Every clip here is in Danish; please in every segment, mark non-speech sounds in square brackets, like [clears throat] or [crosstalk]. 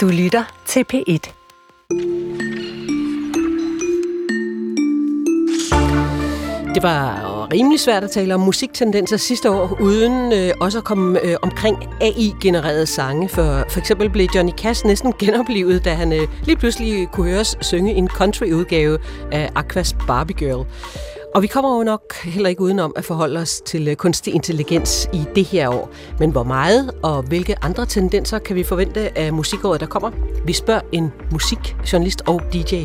Du lytter til P1. Det var rimelig svært at tale om musiktendenser sidste år, uden øh, også at komme øh, omkring AI-genererede sange. For, for eksempel blev Johnny Cash næsten [laughs] genoplevet, da han øh, lige pludselig kunne høres synge en country-udgave af Aquas Barbie Girl. Og vi kommer jo nok heller ikke udenom at forholde os til øh, kunstig intelligens i det her år. Men hvor meget og hvilke andre tendenser kan vi forvente af musikåret, der kommer? Vi spørger en musikjournalist og DJ.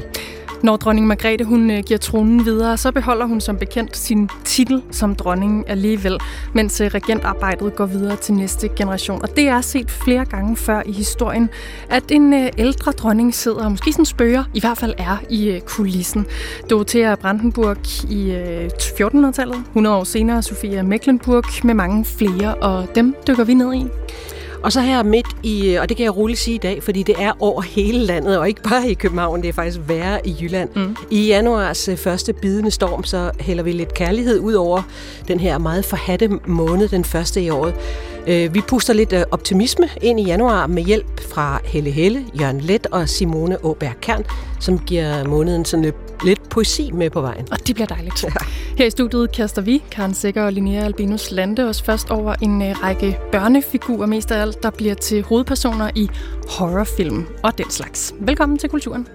Når dronning Margrethe hun øh, giver tronen videre, så beholder hun som bekendt sin titel som dronning alligevel, mens øh, regentarbejdet går videre til næste generation. Og det er set flere gange før i historien, at en øh, ældre dronning sidder, og måske sådan spøger, i hvert fald er i kulissen. Dorothea Brandenburg i 1400-tallet, 100 år senere Sofia Mecklenburg med mange flere, og dem dykker vi ned i. Og så her midt i, og det kan jeg roligt sige i dag, fordi det er over hele landet, og ikke bare i København, det er faktisk værre i Jylland. Mm. I januars øh, første bidende storm, så hælder vi lidt kærlighed ud over den her meget forhatte måned, den første i året. Øh, vi puster lidt øh, optimisme ind i januar med hjælp fra Helle Helle, Jørgen Let og Simone Åberg Kern, som giver måneden sådan lidt, lidt poesi med på vejen. Og det bliver dejligt. Ja. Her i studiet kaster vi, Karen Sikker og Linnea Albinus Lande, os først over en uh, række børnefigurer, mest af alt, der bliver til hovedpersoner i horrorfilm og den slags. Velkommen til Kulturen.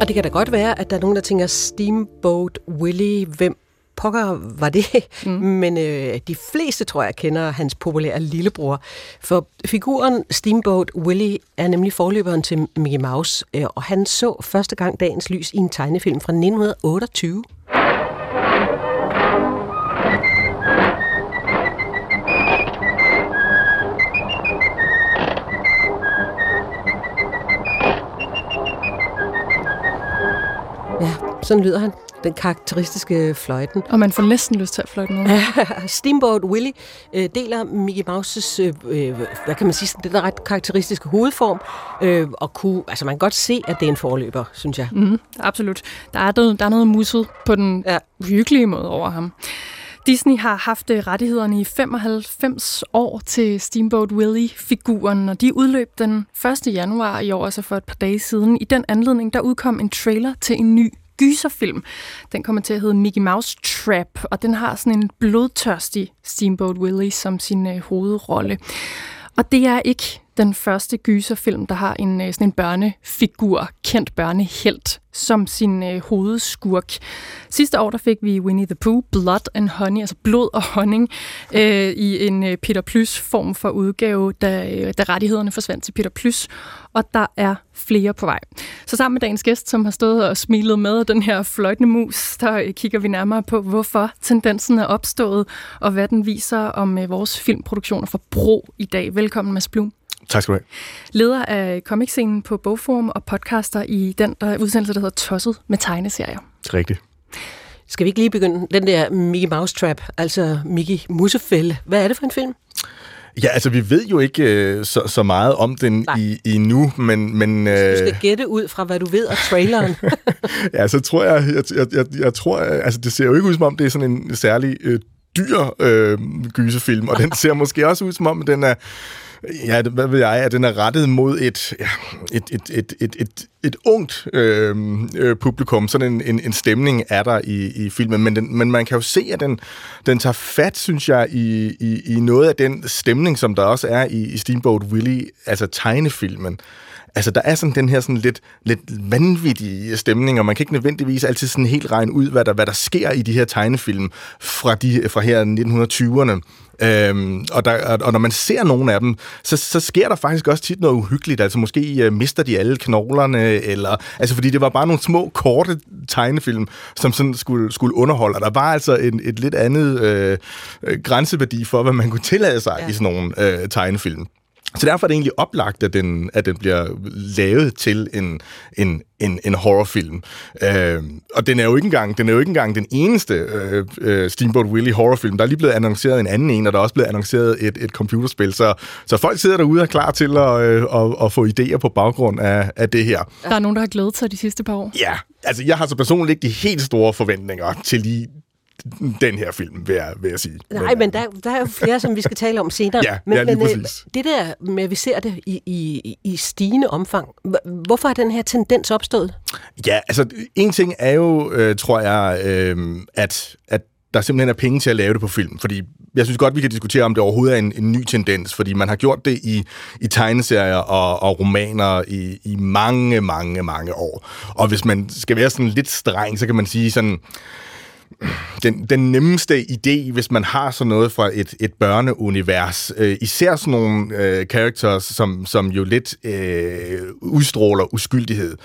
Og det kan da godt være, at der er nogen, der tænker Steamboat Willie, hvem pokker var det? Mm. [laughs] Men øh, de fleste, tror jeg, kender hans populære lillebror. For figuren Steamboat Willie er nemlig forløberen til Mickey Mouse, øh, og han så første gang dagens lys i en tegnefilm fra 1928. sådan lyder han den karakteristiske fløjten. Og man får næsten lyst til at fløjte med. [laughs] Steamboat Willie øh, deler Mickey Mouses, øh, øh, hvad kan man sige, den der ret karakteristiske hovedform, øh, og kunne, altså man kan godt se, at det er en forløber, synes jeg. Mm, absolut. Der er, noget, der er noget musset på den ja. hyggelige måde over ham. Disney har haft øh, rettighederne i 95 år til Steamboat Willie-figuren, og de udløb den 1. januar i år, altså for et par dage siden. I den anledning, der udkom en trailer til en ny gyserfilm. Den kommer til at hedde Mickey Mouse Trap, og den har sådan en blodtørstig Steamboat Willie som sin øh, hovedrolle. Og det er ikke den første gyserfilm, der har en øh, sådan en børnefigur, kendt børnehelt, som sin øh, hovedskurk. Sidste år der fik vi Winnie the Pooh, Blood and Honey, altså blod og honning, øh, i en øh, Peter Plys form for udgave, da, øh, da rettighederne forsvandt til Peter Plys, og der er flere på vej. Så sammen med dagens gæst, som har stået og smilet med den her fløjtende mus, der øh, kigger vi nærmere på, hvorfor tendensen er opstået, og hvad den viser om øh, vores filmproduktioner for Bro i dag. Velkommen, Mads Blum. Tak skal du have. Leder af comicscenen på Bogforum og podcaster i den der udsendelse, der hedder Tosset med tegneserier. Rigtigt. Skal vi ikke lige begynde den der Mickey Mouse Trap, altså Mickey Musefælde. Hvad er det for en film? Ja, altså vi ved jo ikke øh, så, så meget om den i, i nu, men... men øh... Du skal gætte ud fra, hvad du ved af traileren. [laughs] ja, så tror jeg, jeg, jeg, jeg, jeg tror, altså det ser jo ikke ud som om, det er sådan en særlig øh, dyr øh, gyserfilm, og den [laughs] ser måske også ud som om, den er Ja, hvad ved jeg, at den er rettet mod et, ja, et, et, et, et, et, et ungt øh, øh, publikum. Sådan en, en, en stemning er der i, i filmen, men, den, men man kan jo se, at den, den tager fat, synes jeg, i, i, i noget af den stemning, som der også er i, i Steamboat Willie, altså tegnefilmen. Altså, der er sådan den her sådan lidt, lidt vanvittige stemning, og man kan ikke nødvendigvis altid sådan helt regne ud, hvad der, hvad der sker i de her tegnefilm fra, de, fra her 1920'erne. Øhm, og, der, og når man ser nogle af dem, så, så sker der faktisk også tit noget uhyggeligt. Altså måske uh, mister de alle knoglerne, eller, altså fordi det var bare nogle små, korte tegnefilm, som sådan skulle, skulle underholde. Og der var altså en, et lidt andet øh, grænseværdi for, hvad man kunne tillade sig ja. i sådan nogle øh, tegnefilm. Så derfor er det egentlig oplagt, at den, at den bliver lavet til en, en, en, en horrorfilm. Øh, og den er jo ikke engang, den er jo ikke engang den eneste øh, øh, Steamboat Willie horrorfilm. Der er lige blevet annonceret en anden en, og der er også blevet annonceret et, et computerspil. Så, så folk sidder derude og er klar til at, øh, at, at få idéer på baggrund af, af det her. Der er nogen, der har glædet sig de sidste par år. Ja, altså jeg har så personligt ikke de helt store forventninger til lige den her film, vil jeg, vil jeg sige. Nej, men, der, der er jo flere, som vi skal tale om senere. [laughs] ja, men, ja, lige men præcis. det der med, at vi ser det i, i, i stigende omfang, hvorfor er den her tendens opstået? Ja, altså en ting er jo, øh, tror jeg, øh, at, at der simpelthen er penge til at lave det på film, fordi jeg synes godt, vi kan diskutere, om det overhovedet er en, en ny tendens, fordi man har gjort det i, i tegneserier og, og romaner i, i mange, mange, mange år. Og hvis man skal være sådan lidt streng, så kan man sige sådan, den, den nemmeste idé, hvis man har sådan noget fra et, et børneunivers, øh, især sådan nogle øh, characters, som, som jo lidt øh, udstråler uskyldighed.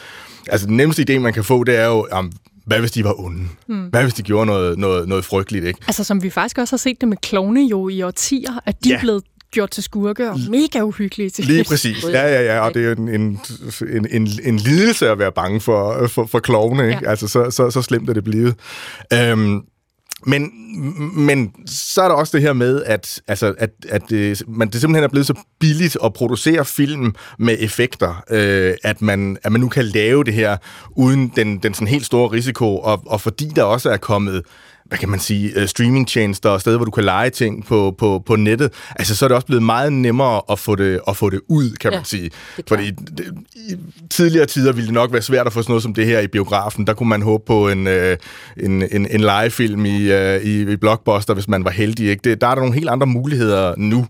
Altså den nemmeste idé, man kan få, det er jo, om, hvad hvis de var onde? Hmm. Hvad hvis de gjorde noget, noget, noget frygteligt, ikke? Altså som vi faktisk også har set det med klovne jo i årtier, at de ja. er blevet gjort til skurke og mega uhyggelige til Lige præcis. Ja, ja, ja. Og det er jo en, en, en, en, en lidelse at være bange for, for, for klovne, ikke? Ja. Altså, så, så, så slemt er det blevet. Øhm, men, men så er der også det her med, at, altså, at, at det, man, det simpelthen er blevet så billigt at producere film med effekter, øh, at, man, at man nu kan lave det her uden den, den sådan helt store risiko, og, og fordi der også er kommet hvad kan man sige, uh, streamingtjenester og steder, hvor du kan lege ting på, på, på nettet, altså så er det også blevet meget nemmere at få det, at få det ud, kan ja, man sige. Fordi det, i tidligere tider ville det nok være svært at få sådan noget som det her i biografen. Der kunne man håbe på en, uh, en, en, en legefilm i, uh, i, i Blockbuster, hvis man var heldig. Ikke? Det, der er der nogle helt andre muligheder nu.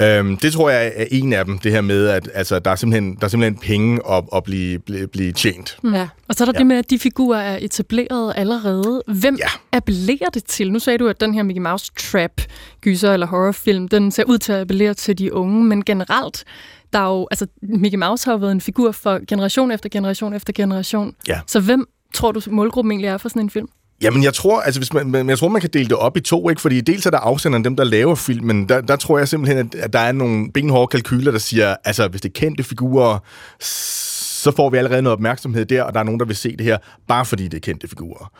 Øhm, det tror jeg er en af dem, det her med, at altså, der, er simpelthen, der er simpelthen penge at, at blive, blive, blive tjent. Mm. Ja. Og så er der ja. det med, at de figurer er etableret allerede. Hvem ja. appellerer det til? Nu sagde du, at den her Mickey Mouse Trap gyser eller horrorfilm, den ser ud til at appellere til de unge, men generelt, der er jo, altså Mickey Mouse har jo været en figur for generation efter generation efter generation. Ja. Så hvem tror du målgruppen egentlig er for sådan en film? Jamen, jeg tror, altså, hvis man, jeg tror, man kan dele det op i to, ikke? Fordi dels er der afsenderen, dem, der laver filmen. Der, der tror jeg simpelthen, at der er nogle benhårde kalkyler, der siger, altså, hvis det er kendte figurer, så får vi allerede noget opmærksomhed der, og der er nogen, der vil se det her, bare fordi det er kendte figurer.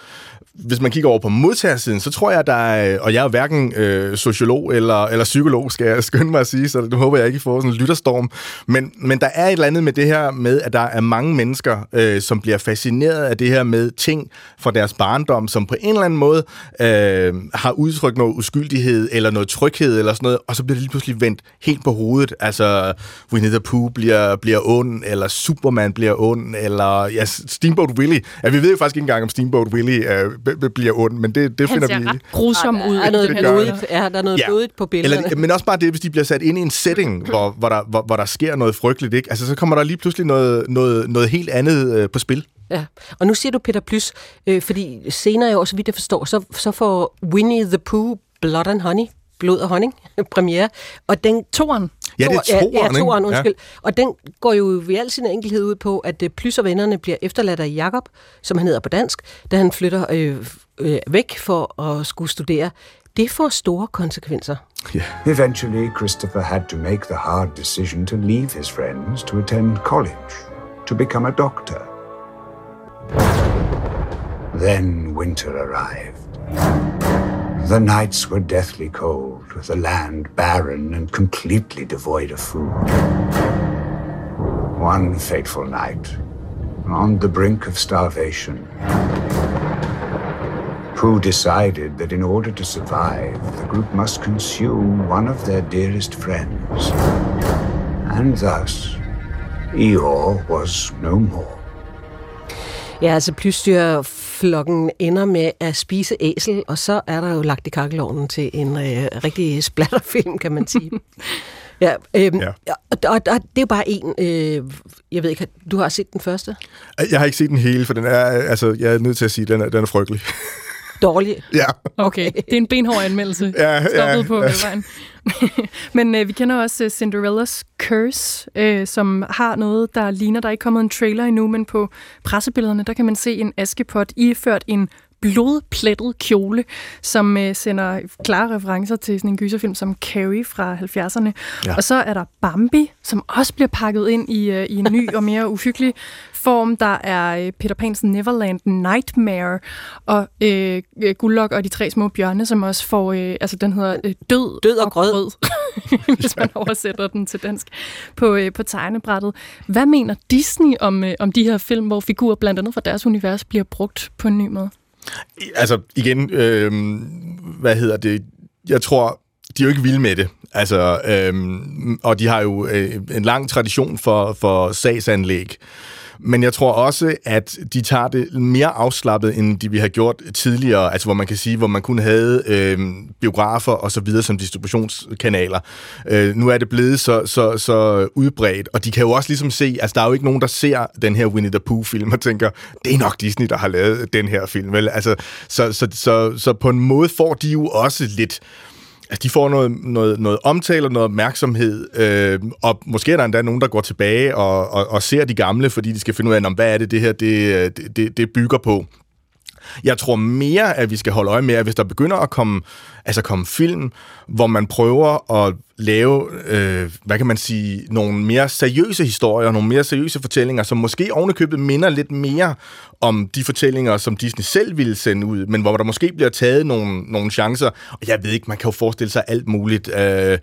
Hvis man kigger over på modtagersiden, så tror jeg, der er, og jeg er hverken øh, sociolog eller, eller psykolog, skal jeg skynde mig at sige, så det håber jeg ikke, I får sådan en lytterstorm. Men, men der er et eller andet med det her med, at der er mange mennesker, øh, som bliver fascineret af det her med ting fra deres barndom, som på en eller anden måde øh, har udtrykt noget uskyldighed eller noget tryghed eller sådan noget, og så bliver det lige pludselig vendt helt på hovedet. Altså, Winnie the Pooh bliver, bliver ond, eller Superman bliver ond, eller ja, Steamboat Willie. Ja, vi ved jo faktisk ikke engang, om Steamboat Willie øh, bliver ond, men det, det finder vi... Han ser grusom ud. Der er noget blodigt, ja, der er noget ja. blodigt på billederne. Eller, men også bare det, hvis de bliver sat ind i en setting, hvor, hvor, der, hvor, hvor der sker noget frygteligt, ikke? Altså, så kommer der lige pludselig noget, noget, noget helt andet øh, på spil. Ja, og nu siger du Peter Plys, øh, fordi senere i år, så vidt jeg forstår, så, så får Winnie the Pooh Blood and Honey Blod og honning [laughs] premiere. Og den toren. Ja, det er toren, ja, ja, toren undskyld. Ja. Og den går jo i al sin enkelhed ud på, at uh, Plys og vennerne bliver efterladt af Jakob, som han hedder på dansk, da han flytter øh, øh, væk for at skulle studere. Det får store konsekvenser. Yeah. Eventually, Christopher had to make the hard decision to leave his friends to attend college, to become a doctor. Then winter arrived. The nights were deathly cold, the land barren and completely devoid of food. One fateful night, on the brink of starvation, Pooh decided that in order to survive, the group must consume one of their dearest friends. And thus, Eeyore was no more. Ja, altså plysdyrflokken ender med at spise æsel, og så er der jo lagt i kakkelovnen til en øh, rigtig splatterfilm, kan man sige. [laughs] ja, øhm, ja. Og, og, og det er bare en, øh, jeg ved ikke, du har set den første? Jeg har ikke set den hele, for den er, altså, jeg er nødt til at sige, at den er, den er frygtelig. Dårlig? Ja. Okay, det er en benhård anmeldelse. [laughs] ja, Stoppet ja, på ja. vejen. [laughs] Men øh, vi kender også uh, Cinderellas Curse, øh, som har noget, der ligner, der er ikke kommet en trailer endnu, men på pressebillederne, der kan man se en askepot iført en blodplettet kjole, som øh, sender klare referencer til sådan en gyserfilm som Carrie fra 70'erne. Ja. Og så er der Bambi, som også bliver pakket ind i, øh, i en ny og mere uhyggelig form. Der er øh, Peter Pan's Neverland Nightmare, og øh, Gullok og de tre små bjørne, som også får, øh, altså den hedder øh, Død, Død og, og grød, grød [laughs] hvis man oversætter den til dansk, på, øh, på tegnebrættet. Hvad mener Disney om, øh, om de her film, hvor figurer blandt andet fra deres univers bliver brugt på en ny måde? Altså, igen, øh, hvad hedder det? Jeg tror, de er jo ikke vilde med det. Altså, øh, og de har jo øh, en lang tradition for, for sagsanlæg. Men jeg tror også, at de tager det mere afslappet, end de vi har gjort tidligere, altså hvor man kan sige, hvor man kun havde øh, biografer og så videre som distributionskanaler. Øh, nu er det blevet så, så, så udbredt, og de kan jo også ligesom se, altså der er jo ikke nogen, der ser den her Winnie the Pooh-film og tænker, det er nok Disney, der har lavet den her film. Vel? Altså, så, så, så, så på en måde får de jo også lidt Altså, de får noget, noget, noget omtale og noget opmærksomhed, øh, og måske er der endda nogen, der går tilbage og, og, og ser de gamle, fordi de skal finde ud af, hvad er det, det her det, øh, det, det bygger på. Jeg tror mere, at vi skal holde øje med, at hvis der begynder at komme, altså komme film, hvor man prøver at lave, øh, hvad kan man sige, nogle mere seriøse historier, nogle mere seriøse fortællinger, som måske ovenikøbet minder lidt mere om de fortællinger, som Disney selv ville sende ud, men hvor der måske bliver taget nogle, nogle chancer. Og jeg ved ikke, man kan jo forestille sig alt muligt. Øh,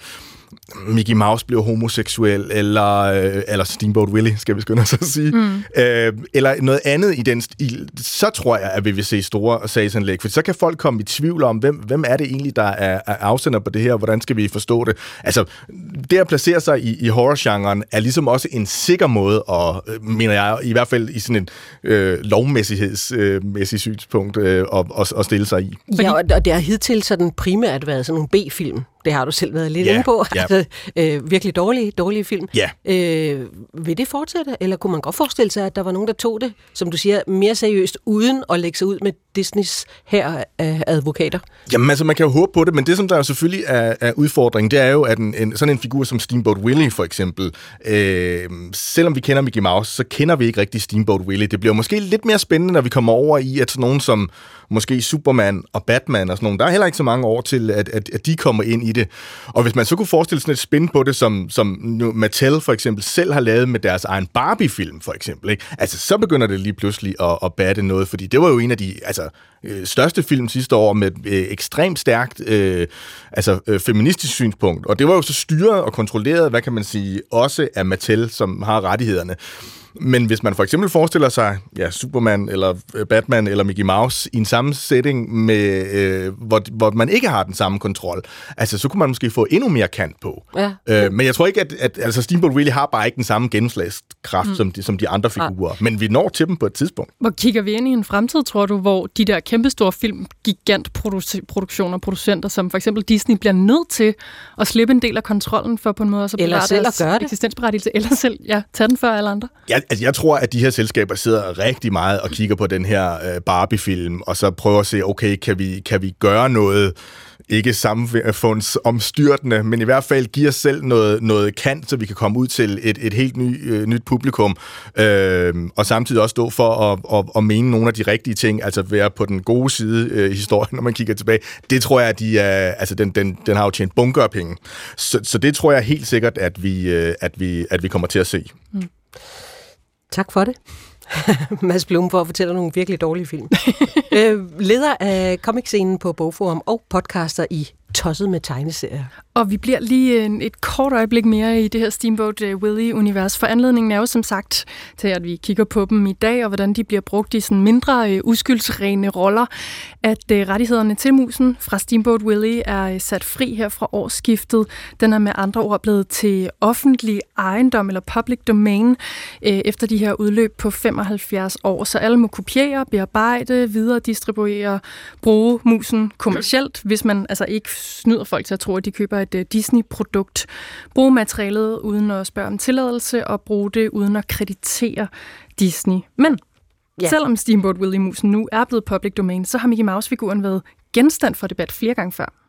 Mickey Mouse bliver homoseksuel, eller, øh, eller Steamboat Willie, skal vi skynde os at sige, mm. øh, eller noget andet i den stil, så tror jeg, at vi vil se store sagsanlæg, for så kan folk komme i tvivl om, hvem, hvem er det egentlig, der er, er afsender på det her, hvordan skal vi forstå det? Altså, det at placere sig i, i horrorgenren er ligesom også en sikker måde, og øh, mener jeg, i hvert fald i sådan en øh, lovmæssighedsmæssig øh, synspunkt, øh, at, at, at stille sig i. Ja, og det har hidtil sådan primært været sådan nogle B-film, det har du selv været lidt ja, inde på. Ja. [laughs] Altså, øh, virkelig dårlige, dårlige film. Ja. Øh, vil det fortsætte, eller kunne man godt forestille sig, at der var nogen, der tog det, som du siger, mere seriøst, uden at lægge sig ud med Disneys her af advokater? Jamen altså, man kan jo håbe på det, men det, som der jo selvfølgelig er, er udfordringen, det er jo, at en, en, sådan en figur som Steamboat Willie, for eksempel, øh, selvom vi kender Mickey Mouse, så kender vi ikke rigtig Steamboat Willie. Det bliver måske lidt mere spændende, når vi kommer over i, at sådan nogen som måske Superman og Batman og sådan nogle, der er heller ikke så mange år til, at, at, at de kommer ind i det. Og hvis man så kunne forestille sådan et spin på det, som, som Mattel for eksempel selv har lavet med deres egen Barbie-film, for eksempel, ikke? altså så begynder det lige pludselig at, at batte noget, fordi det var jo en af de altså, øh, største film sidste år med øh, ekstremt stærkt øh, altså, øh, feministisk synspunkt, og det var jo så styret og kontrolleret, hvad kan man sige, også af Mattel, som har rettighederne. Men hvis man for eksempel forestiller sig ja, Superman eller øh, Batman eller Mickey Mouse i en samme setting, med, øh, hvor, hvor man ikke har den samme kontrol, altså så kunne man måske få endnu mere kant på. Ja. Øh, men jeg tror ikke, at, at altså Steamboat really har bare ikke den samme gennemslagskraft mm. som, de, som de andre figurer. Ja. Men vi når til dem på et tidspunkt. Hvor kigger vi ind i en fremtid, tror du, hvor de der kæmpestore film, gigantproduktioner, producenter, som for eksempel Disney, bliver nødt til at slippe en del af kontrollen for på en måde at eller selv at gøre det. eksistensberettigelse, eller selv ja, tage den før alle andre? Ja, altså jeg tror, at de her selskaber sidder rigtig meget og kigger på den her øh, Barbie-film, og så prøver at se, okay, kan vi, kan vi gøre noget, ikke samfundsomstyrtende, men i hvert fald give os selv noget, noget kant, så vi kan komme ud til et, et helt ny, øh, nyt publikum, øh, og samtidig også stå for at, at, at mene nogle af de rigtige ting, altså være på den gode side øh, i historien, når man kigger tilbage. Det tror jeg, at de er, altså den, den, den har jo tjent bunker af penge. Så, så det tror jeg helt sikkert, at vi, øh, at vi, at vi kommer til at se. Mm. Tak for det. [laughs] Mads Blum for at fortælle nogle virkelig dårlige film. [laughs] øh, leder af comicscenen på Bogforum og podcaster i tosset med tegneserier. Og vi bliver lige en, et kort øjeblik mere i det her Steamboat øh, Willie-univers, for anledningen er jo som sagt til, at vi kigger på dem i dag, og hvordan de bliver brugt i sådan mindre uh, uskyldsrene roller, at uh, rettighederne til musen fra Steamboat Willie er sat fri her fra årsskiftet. Den er med andre ord blevet til offentlig ejendom eller public domain uh, efter de her udløb på 75 år, så alle må kopiere, bearbejde, videre distribuere, bruge musen kommercielt, hvis man altså ikke snyder folk til at tro, at de køber et uh, Disney-produkt. Bruge materialet uden at spørge om tilladelse, og bruge det uden at kreditere Disney. Men ja. selvom Steamboat Willie Musen nu er blevet public domain, så har Mickey Mouse-figuren været genstand for debat flere gange før.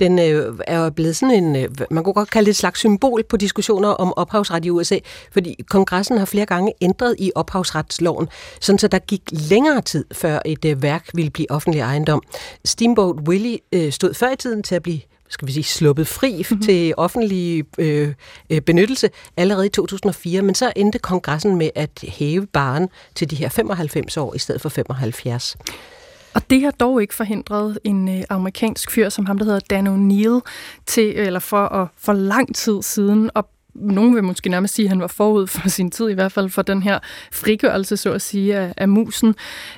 Den øh, er jo blevet sådan en, øh, man kunne godt kalde det et slags symbol på diskussioner om ophavsret i USA, fordi kongressen har flere gange ændret i ophavsretsloven, sådan så der gik længere tid, før et øh, værk ville blive offentlig ejendom. Steamboat Willie øh, stod før i tiden til at blive skal vi sige, sluppet fri mm-hmm. til offentlig øh, øh, benyttelse allerede i 2004, men så endte kongressen med at hæve baren til de her 95 år i stedet for 75. Og det har dog ikke forhindret en øh, amerikansk fyr som ham, der hedder Dan O'Neill, til, eller for, at, for lang tid siden at nogen vil måske nærmest sige, at han var forud for [laughs] sin tid, i hvert fald for den her frigørelse, så at sige, af, af musen,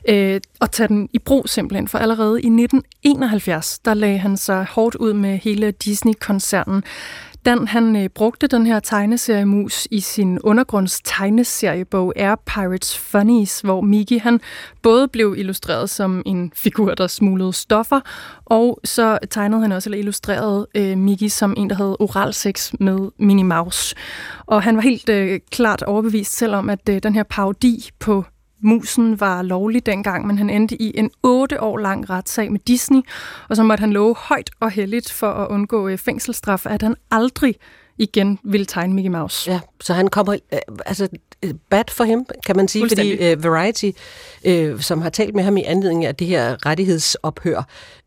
øh, og tage den i brug simpelthen. For allerede i 1971, der lagde han sig hårdt ud med hele Disney-koncernen. Dan han øh, brugte den her tegneseriemus i sin undergrunds tegneseriebog Air Pirates Funnies, hvor Mickey han både blev illustreret som en figur, der smuglede stoffer, og så tegnede han også eller illustrerede øh, Mickey som en, der havde oral sex med Minnie Mouse. Og han var helt øh, klart overbevist selv om, at øh, den her parodi på musen var lovlig dengang, men han endte i en otte år lang retssag med Disney, og så måtte han love højt og helligt for at undgå øh, fængselsstraf, at han aldrig igen ville tegne Mickey Mouse. Ja, så han kommer, øh, altså øh, bad for ham, kan man sige, fordi uh, Variety, uh, som har talt med ham i anledning af det her rettighedsophør,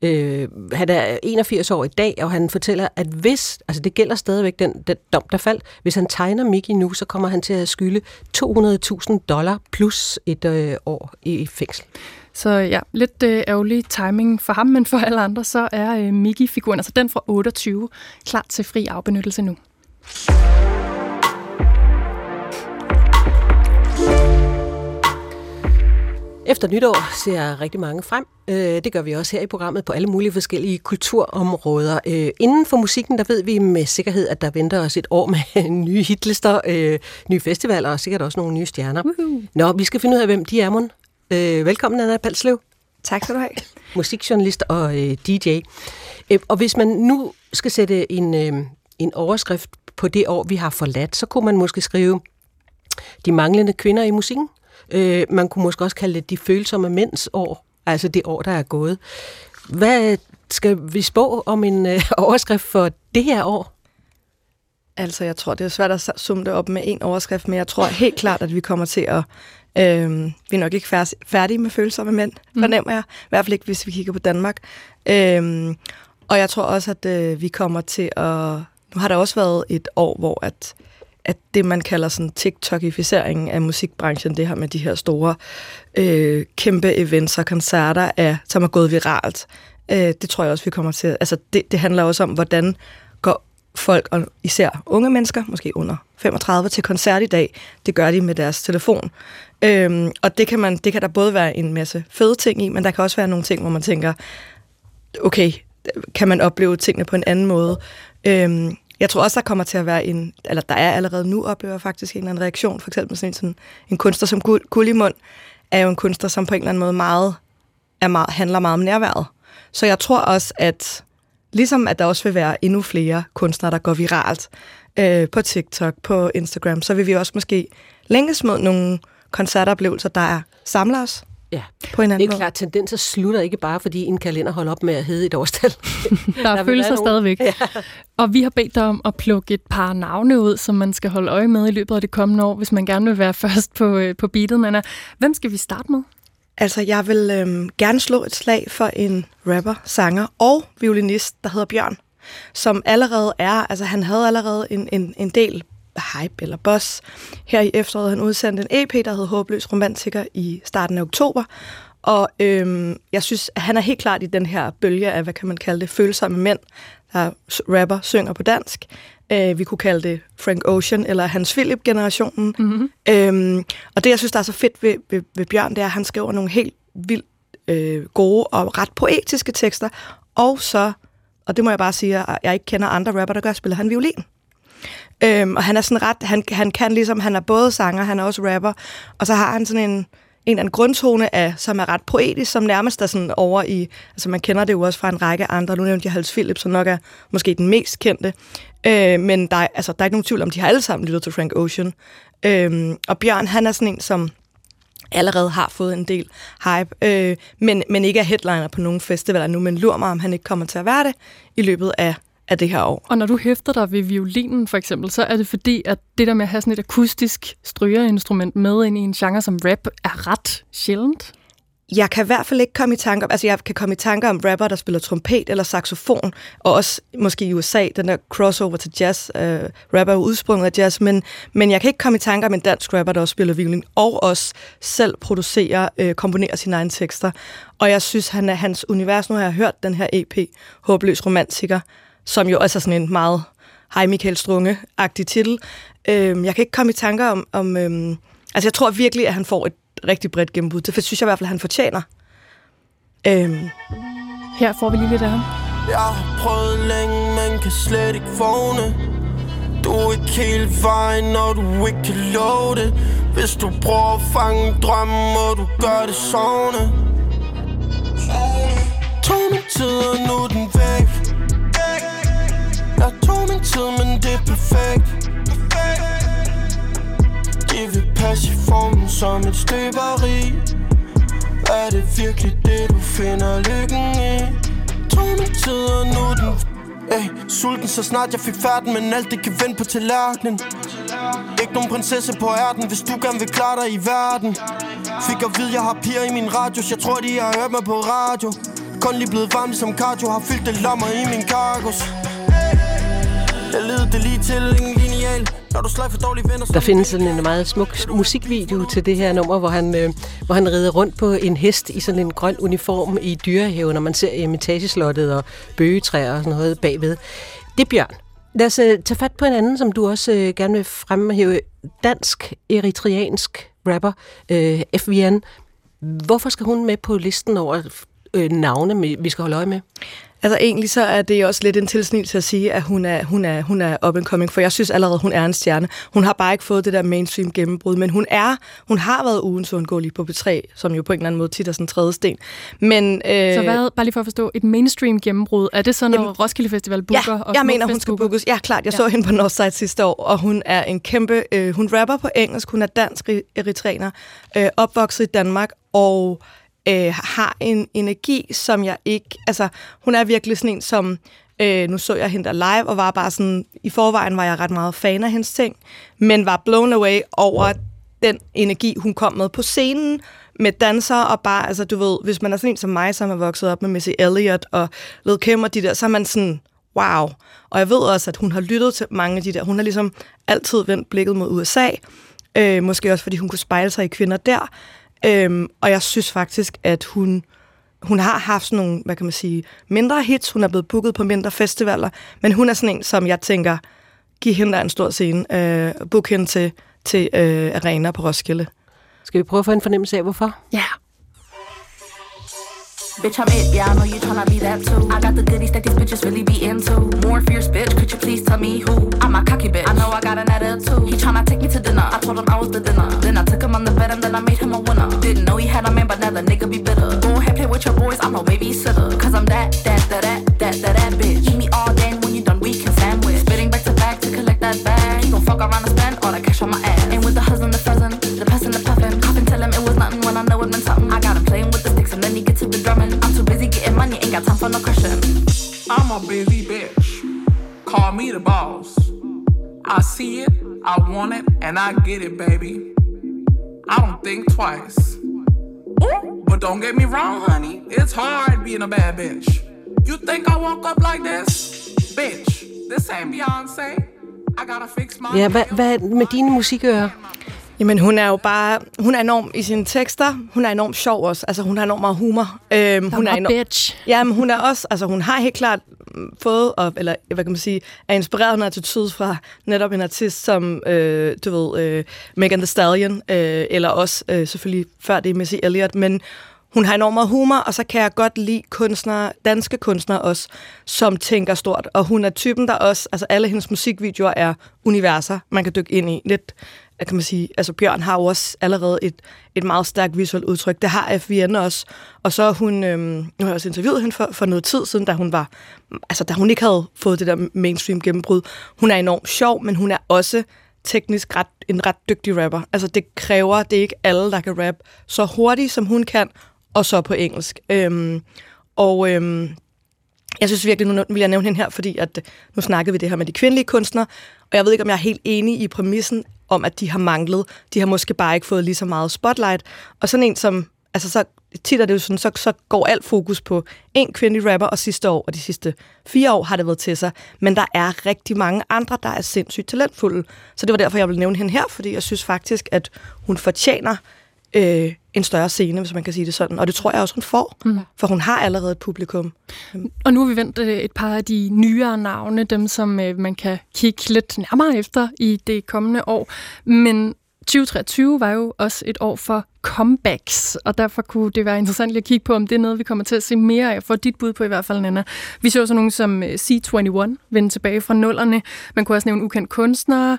uh, han er 81 år i dag, og han fortæller, at hvis, altså det gælder stadigvæk den, den dom, der faldt, hvis han tegner Mickey nu, så kommer han til at skylde 200.000 dollar plus et uh, år i fængsel. Så ja, lidt øh, ærgerlig timing for ham, men for alle andre, så er øh, Mickey-figuren, altså den fra 28, klar til fri afbenyttelse nu. Efter nytår ser rigtig mange frem. Øh, det gør vi også her i programmet på alle mulige forskellige kulturområder. Øh, inden for musikken, der ved vi med sikkerhed, at der venter os et år med [laughs] nye hitlister, øh, nye festivaler og sikkert også nogle nye stjerner. Woohoo. Nå, vi skal finde ud af, hvem de er, mon. Velkommen, Anna Palslev. Tak skal du have. Musikjournalist og DJ. Og hvis man nu skal sætte en, en overskrift på det år, vi har forladt, så kunne man måske skrive de manglende kvinder i musikken. Øh, man kunne måske også kalde det de følsomme mænds år, altså det år, der er gået. Hvad skal vi spå om en øh, [laughs] overskrift for det her år? Altså, jeg tror, det er svært at summe det op med en overskrift, men jeg tror helt klart, at vi kommer til at... Øh, vi er nok ikke færdige med følsomme mænd, mm. fornemmer jeg. I hvert fald ikke, hvis vi kigger på Danmark. Øh, og jeg tror også, at øh, vi kommer til at nu har der også været et år, hvor at, at det, man kalder sådan TikTokificeringen af musikbranchen, det her med de her store, øh, kæmpe events og koncerter, er, som er gået viralt. Øh, det tror jeg også, vi kommer til. Altså, det, det handler også om, hvordan går folk, og især unge mennesker, måske under 35, til koncert i dag. Det gør de med deres telefon. Øhm, og det kan, man, det kan der både være en masse fede ting i, men der kan også være nogle ting, hvor man tænker, okay, kan man opleve tingene på en anden måde. Øhm, jeg tror også, der kommer til at være en, eller der er allerede nu, oplever faktisk en eller anden reaktion, for eksempel sådan en, sådan, en kunstner som Gullimund, er jo en kunstner, som på en eller anden måde meget, er meget, handler meget om nærværet. Så jeg tror også, at ligesom at der også vil være endnu flere kunstnere, der går viralt øh, på TikTok, på Instagram, så vil vi også måske længes mod nogle koncertoplevelser, der samler os, Ja, på en anden det er klart, tendenser slutter ikke bare, fordi en kalender holder op med at hedde et årstal. [laughs] der er følelser stadigvæk. Ja. Og vi har bedt dig om at plukke et par navne ud, som man skal holde øje med i løbet af det kommende år, hvis man gerne vil være [laughs] først på, øh, på beatet. Anna, hvem skal vi starte med? Altså, jeg vil øhm, gerne slå et slag for en rapper, sanger og violinist, der hedder Bjørn som allerede er, altså han havde allerede en, en, en del hype eller boss. Her i efteråret han udsendte en EP, der hed Håbløs Romantiker i starten af oktober. Og øhm, jeg synes, at han er helt klart i den her bølge af, hvad kan man kalde det, følsomme mænd, der rapper, synger på dansk. Øh, vi kunne kalde det Frank Ocean eller Hans Philip-generationen. Mm-hmm. Øhm, og det, jeg synes, der er så fedt ved, ved, ved Bjørn, det er, at han skriver nogle helt vildt øh, gode og ret poetiske tekster. Og så, og det må jeg bare sige, at jeg ikke kender andre rapper, der gør, spiller han violin. Øhm, og han er sådan ret, han, han kan ligesom, han er både sanger, han er også rapper, og så har han sådan en, en eller anden grundtone af, som er ret poetisk, som nærmest er sådan over i, altså man kender det jo også fra en række andre, nu nævnte jeg Hals Philip, som nok er måske den mest kendte, øh, men der, er, altså, der er ikke nogen tvivl om, de har alle sammen lyttet til Frank Ocean. Øh, og Bjørn, han er sådan en, som allerede har fået en del hype, øh, men, men ikke er headliner på nogen festivaler nu, men lurer mig, om han ikke kommer til at være det i løbet af af det her år. Og når du hæfter dig ved violinen for eksempel, så er det fordi, at det der med at have sådan et akustisk strygerinstrument med ind i en genre som rap er ret sjældent. Jeg kan i hvert fald ikke komme i tanke om, altså jeg kan komme i tanke om rapper, der spiller trompet eller saxofon, og også måske i USA, den der crossover til jazz, uh, rapper er udsprunget af jazz, men, men jeg kan ikke komme i tanke om en dansk rapper, der også spiller violin, og også selv producerer, uh, komponerer sine egne tekster. Og jeg synes, han er hans univers, nu har jeg hørt den her EP, Håbløs Romantiker, som jo også er sådan en meget Hej Michael Strunge-agtig titel. Øh, jeg kan ikke komme i tanker om... om øh, altså, jeg tror virkelig, at han får et rigtig bredt gennembrud. Det synes jeg i hvert fald, at han fortjener. Øh. Her får vi lige lidt af ham. Jeg har prøvet længe, men kan slet ikke vågne Du er ikke helt vejen, når du ikke kan love det Hvis du prøver at fange drømmen, må du gøre det sovne Tog min tid, og nu den væk jeg tog min tid, men det er perfekt. De vil passe i formen som et støberi. Er det virkelig det, du finder lykken i? tog min tid, og nu den Ey, sulten så snart jeg fik færden Men alt det kan vende på tallerkenen. Ikke nogen prinsesse på ærten Hvis du gerne vil klare dig i verden. Fik at vide, jeg har piger i min radio Jeg tror, de har hørt mig på radio. Kun lige blevet varm som cardio Har fyldt det lommer i min kargos jeg leder det lige til en lineal når du for dårlige venner, der findes sådan en meget smuk musikvideo til det her nummer, hvor han, øh, hvor han rider rundt på en hest i sådan en grøn uniform i dyrehaven, når man ser imitageslottet og bøgetræer og sådan noget bagved. Det er Bjørn. Lad os øh, tage fat på en anden, som du også øh, gerne vil fremhæve. Dansk, eritreansk rapper, øh, FVN. Hvorfor skal hun med på listen over øh, navne, vi skal holde øje med? Altså egentlig så er det også lidt en tilsnigelse at sige, at hun er, hun er, hun er up and coming, for jeg synes allerede, hun er en stjerne. Hun har bare ikke fået det der mainstream gennembrud, men hun er, hun har været ugens undgåelig på B3, som jo på en eller anden måde tit er sådan en tredje sten. Men, øh, så hvad, bare lige for at forstå, et mainstream gennembrud, er det så, når jamen, Roskilde Festival booker? Ja, og jeg mener, hun skal bookes. Ja, klart. Jeg ja. så hende på Northside sidste år, og hun er en kæmpe, øh, hun rapper på engelsk, hun er dansk eritreaner, øh, opvokset i Danmark, og øh, har en energi, som jeg ikke... Altså, hun er virkelig sådan en, som... Øh, nu så jeg hende der live, og var bare sådan... I forvejen var jeg ret meget fan af hendes ting, men var blown away over den energi, hun kom med på scenen, med danser og bare, altså du ved, hvis man er sådan en som mig, som er vokset op med Missy Elliott og Lil Kim og de der, så er man sådan, wow. Og jeg ved også, at hun har lyttet til mange af de der, hun har ligesom altid vendt blikket mod USA, øh, måske også fordi hun kunne spejle sig i kvinder der, Øhm, og jeg synes faktisk, at hun, hun har haft sådan nogle, hvad kan man sige, mindre hits. Hun er blevet booket på mindre festivaler. Men hun er sådan en, som jeg tænker, giv hende der en stor scene. Øh, book hende til, til øh, Arena på Roskilde. Skal vi prøve at få en fornemmelse af, hvorfor? Ja. Yeah. Bitch, I'm it, yeah, I know you tryna be that too. I got the goodies that these bitches really be into. More fierce bitch, could you please tell me who? I'm a cocky bitch. I know I got an attitude. He tryna take me to dinner. I told him I was the dinner. Then I took him on the bed and then I made him a winner. Didn't know he had a man, but now the nigga be bitter. Go ahead, play with your boys, I'm no babysitter. Cause I'm that, that, that, that, that, that, money, ain't got time for no cushion. I'm a busy bitch. Call me the boss. I see it, I want it, and I get it, baby. I don't think twice. Ooh, but don't get me wrong, honey. It's hard being a bad bitch. You think I woke up like this? Bitch, this ain't Beyonce. I gotta fix my... Ja, hvad, hvad med dine musikører? Jamen, hun er jo bare... Hun er enorm i sine tekster. Hun er enormt sjov også. Altså, hun har enormt meget humor. Øhm, hun er enorm, bitch. Ja, men hun er også... Altså, hun har helt klart fået, op, eller hvad kan man sige, er inspireret af attitude fra netop en artist som, øh, du ved, øh, Megan Thee Stallion, øh, eller også øh, selvfølgelig før det Missy Elliott, men hun har enormt meget humor, og så kan jeg godt lide kunstnere, danske kunstnere også, som tænker stort. Og hun er typen, der også, altså alle hendes musikvideoer er universer, man kan dykke ind i. Lidt kan man sige, altså Bjørn har jo også allerede et, et meget stærkt visuelt udtryk. Det har FVN også. Og så hun, øhm, nu har jeg også interviewet hende for, for noget tid siden, da hun var, altså da hun ikke havde fået det der mainstream gennembrud. Hun er enormt sjov, men hun er også teknisk ret, en ret dygtig rapper. Altså det kræver, det er ikke alle, der kan rap så hurtigt, som hun kan, og så på engelsk. Øhm, og øhm, jeg synes virkelig, nu vil jeg nævne hende her, fordi at, nu snakkede vi det her med de kvindelige kunstnere, og jeg ved ikke, om jeg er helt enig i præmissen om, at de har manglet. De har måske bare ikke fået lige så meget spotlight. Og sådan en som, altså så tit er det jo sådan, så, så går alt fokus på en kvindelig rapper, og sidste år og de sidste fire år har det været til sig. Men der er rigtig mange andre, der er sindssygt talentfulde. Så det var derfor, jeg ville nævne hende her, fordi jeg synes faktisk, at hun fortjener øh, en større scene, hvis man kan sige det sådan. Og det tror jeg også, hun får, mm. for hun har allerede et publikum. Og nu har vi ventet øh, et par af de nyere navne, dem som øh, man kan kigge lidt nærmere efter i det kommende år. Men 2023 var jo også et år for comebacks, og derfor kunne det være interessant at kigge på, om det er noget, vi kommer til at se mere af. For dit bud på i hvert fald, Nana. Vi så så nogen som øh, C21 vende tilbage fra nullerne. Man kunne også nævne ukendt kunstnere,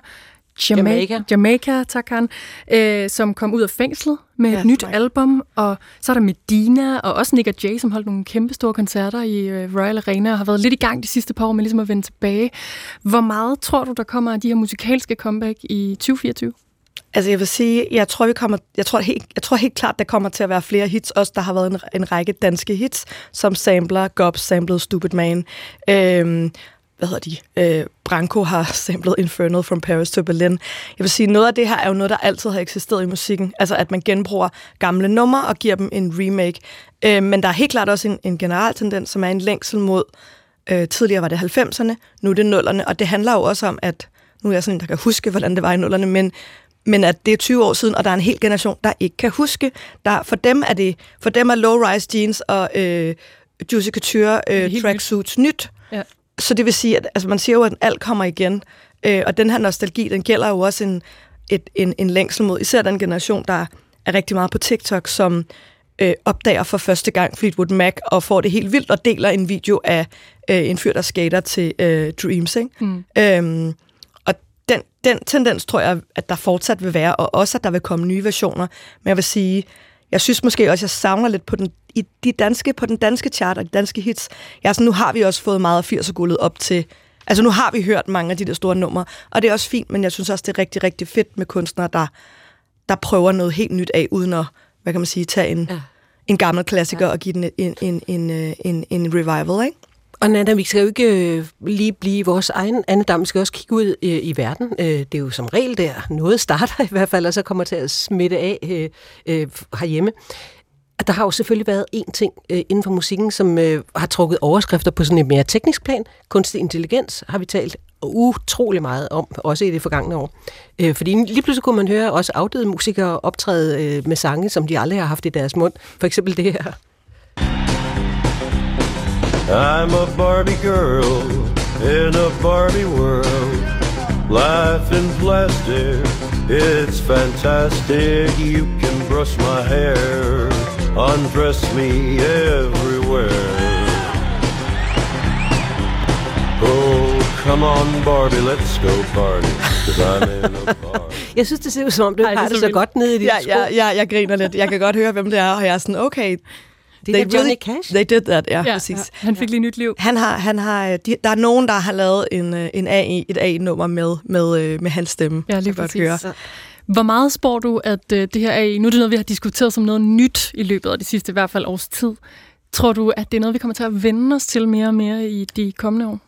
Jamaica, Jamaica tak han, øh, som kom ud af fængslet med ja, et nyt right. album, og så er der Medina, og også Nick og Jay, som holdt nogle kæmpe store koncerter i øh, Royal Arena, og har været lidt i gang de sidste par år med ligesom at vende tilbage. Hvor meget tror du, der kommer af de her musikalske comeback i 2024? Altså jeg vil sige, jeg tror, vi kommer, jeg tror, helt, jeg tror helt klart, der kommer til at være flere hits. Også der har været en, en række danske hits, som Sampler, Gobs samplede Stupid Man. Øhm, hvad hedder de? Øh, Branko har [laughs] samlet Infernal from Paris to Berlin. Jeg vil sige, noget af det her er jo noget, der altid har eksisteret i musikken. Altså at man genbruger gamle numre og giver dem en remake. Øh, men der er helt klart også en, en generel tendens, som er en længsel mod, øh, tidligere var det 90'erne, nu er det nullerne, og det handler jo også om, at nu er jeg sådan en, der kan huske, hvordan det var i nullerne, men men at det er 20 år siden, og der er en hel generation, der ikke kan huske. Der, for dem er det for dem er low-rise jeans og øh, Juicy Couture øh, tracksuits nyt. nyt. Ja. Så det vil sige, at altså, man siger jo, at alt kommer igen. Øh, og den her nostalgi, den gælder jo også en, et, en, en længsel mod især den generation, der er rigtig meget på TikTok, som øh, opdager for første gang Fleetwood Mac og får det helt vildt og deler en video af øh, en fyr, der skater til øh, Dreams. Ikke? Mm. Øhm, den, den tendens tror jeg, at der fortsat vil være, og også, at der vil komme nye versioner. Men jeg vil sige, jeg synes måske også, at jeg savner lidt på den, i de danske, på den danske chart og de danske hits. Ja, så nu har vi også fået meget af 80'er-guldet op til... Altså nu har vi hørt mange af de der store numre, og det er også fint, men jeg synes også, det er rigtig, rigtig fedt med kunstnere, der, der prøver noget helt nyt af, uden at, hvad kan man sige, tage en, ja. en gammel klassiker ja. og give den en, en, en, en, en revival, ikke? Og Nana, vi skal jo ikke øh, lige blive vores egen andedam, vi skal også kigge ud øh, i verden. Øh, det er jo som regel der, noget starter i hvert fald, og så kommer til at smitte af øh, øh, herhjemme. Der har jo selvfølgelig været en ting øh, inden for musikken, som øh, har trukket overskrifter på sådan et mere teknisk plan. Kunstig intelligens har vi talt utrolig meget om, også i det forgangne år. Øh, fordi lige pludselig kunne man høre også afdøde musikere optræde øh, med sange, som de aldrig har haft i deres mund. For eksempel det her. I'm a Barbie girl in a Barbie world. Life in plastic, it's fantastic. You can brush my hair, undress me everywhere. Oh, come on Barbie, let's go party, cause I'm in a [laughs] Barbie. Jeg synes, det ser ud som om, du Ej, har det, det så, så godt nede i dit ja, sko. Ja, ja, jeg griner lidt. Jeg kan godt høre, hvem det er, og jeg er sådan, okay, det er Johnny Cash. They did that, ja, ja præcis. Ja, han fik lige nyt liv. Han har, han har, de, der er nogen, der har lavet en, øh, en AI, et AI-nummer med, med, øh, med hans stemme. Ja, lige præcis. Høre. Hvor meget spår du, at uh, det her AI, nu er det noget, vi har diskuteret som noget nyt i løbet af de sidste i hvert fald års tid. Tror du, at det er noget, vi kommer til at vende os til mere og mere i de kommende år?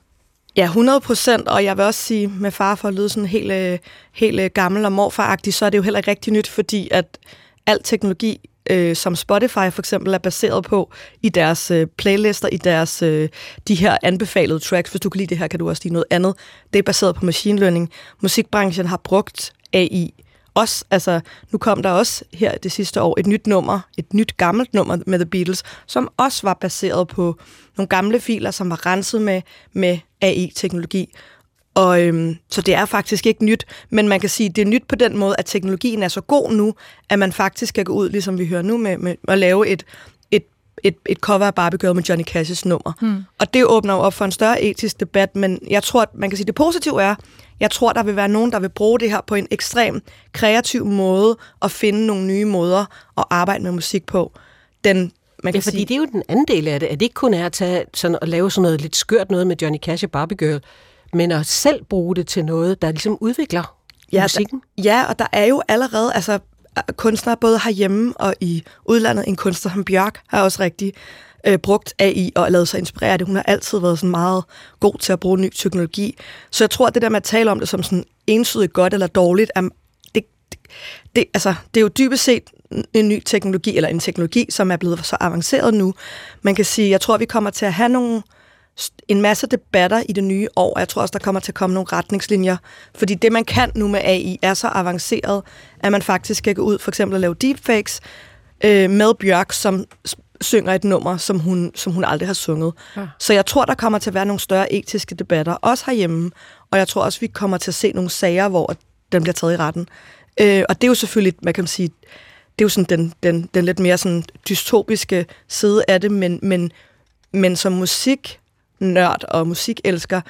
Ja, 100 procent, og jeg vil også sige, med far for at lyde sådan helt, helt gammel og morfaragtig, så er det jo heller ikke rigtig nyt, fordi at al teknologi øh, som Spotify for eksempel er baseret på i deres øh, playlister, i deres øh, de her anbefalede tracks. Hvis du kan lide det her, kan du også lide noget andet. Det er baseret på machine learning. Musikbranchen har brugt AI også, altså, nu kom der også her det sidste år et nyt nummer, et nyt gammelt nummer med The Beatles, som også var baseret på nogle gamle filer, som var renset med, med AI-teknologi. Og øhm, så det er faktisk ikke nyt, men man kan sige, det er nyt på den måde, at teknologien er så god nu, at man faktisk kan gå ud, ligesom vi hører nu, med, med at lave et, et, et, et cover af Barbie Girl med Johnny Cash's nummer. Hmm. Og det åbner jo op for en større etisk debat, men jeg tror, at man kan sige, det positive er, jeg tror, der vil være nogen, der vil bruge det her på en ekstrem kreativ måde og finde nogle nye måder at arbejde med musik på. Den man kan ja, fordi sige, det er jo den anden del af det, at det ikke kun er at tage sådan, at lave sådan noget lidt skørt noget med Johnny Cash og Barbie Girl, men at selv bruge det til noget, der ligesom udvikler ja, musikken. Der, ja, og der er jo allerede altså, kunstnere både herhjemme og i udlandet. En kunstner som Bjørk har også rigtig øh, brugt AI og lavet sig inspirere af det. Hun har altid været sådan meget god til at bruge ny teknologi. Så jeg tror, at det der med at tale om det som sådan ensydigt godt eller dårligt, er, det, det, altså, det er jo dybest set en ny teknologi, eller en teknologi, som er blevet så avanceret nu. Man kan sige, jeg tror, vi kommer til at have nogle en masse debatter i det nye år, og jeg tror også, der kommer til at komme nogle retningslinjer. Fordi det, man kan nu med AI, er så avanceret, at man faktisk skal gå ud for eksempel at lave deepfakes, øh, med Bjørk, som synger et nummer, som hun, som hun aldrig har sunget. Ja. Så jeg tror, der kommer til at være nogle større etiske debatter, også herhjemme. Og jeg tror også, vi kommer til at se nogle sager, hvor den bliver taget i retten. Øh, og det er jo selvfølgelig, man kan sige, det er jo sådan den, den, den lidt mere sådan dystopiske side af det, men, men, men som musiknørd og musikelsker,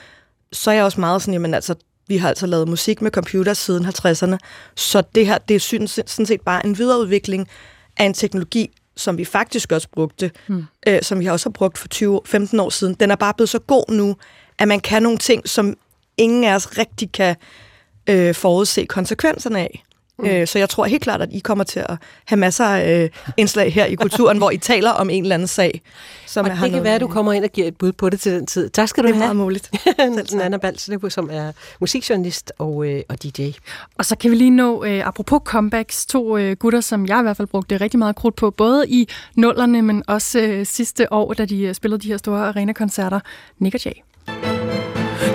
så er jeg også meget sådan, jamen altså, vi har altså lavet musik med computer siden 50'erne, så det her, det er sådan set bare en videreudvikling af en teknologi, som vi faktisk også brugte, hmm. øh, som vi også har brugt for 20-15 år siden. Den er bare blevet så god nu, at man kan nogle ting, som ingen af os rigtig kan øh, forudse konsekvenserne af. Mm. Øh, så jeg tror helt klart, at I kommer til at have masser af øh, indslag her i kulturen, [laughs] hvor I taler om en eller anden sag. Som og det kan være, at du kommer ind og giver et bud på det til den tid. Tak skal du have. Det er meget muligt. [laughs] Nana Balslev, som er musikjournalist og, øh, og DJ. Og så kan vi lige nå, øh, apropos comebacks, to øh, gutter, som jeg i hvert fald brugte rigtig meget krudt på, både i nullerne, men også øh, sidste år, da de øh, spillede de her store arena-koncerter. Nick og Jay.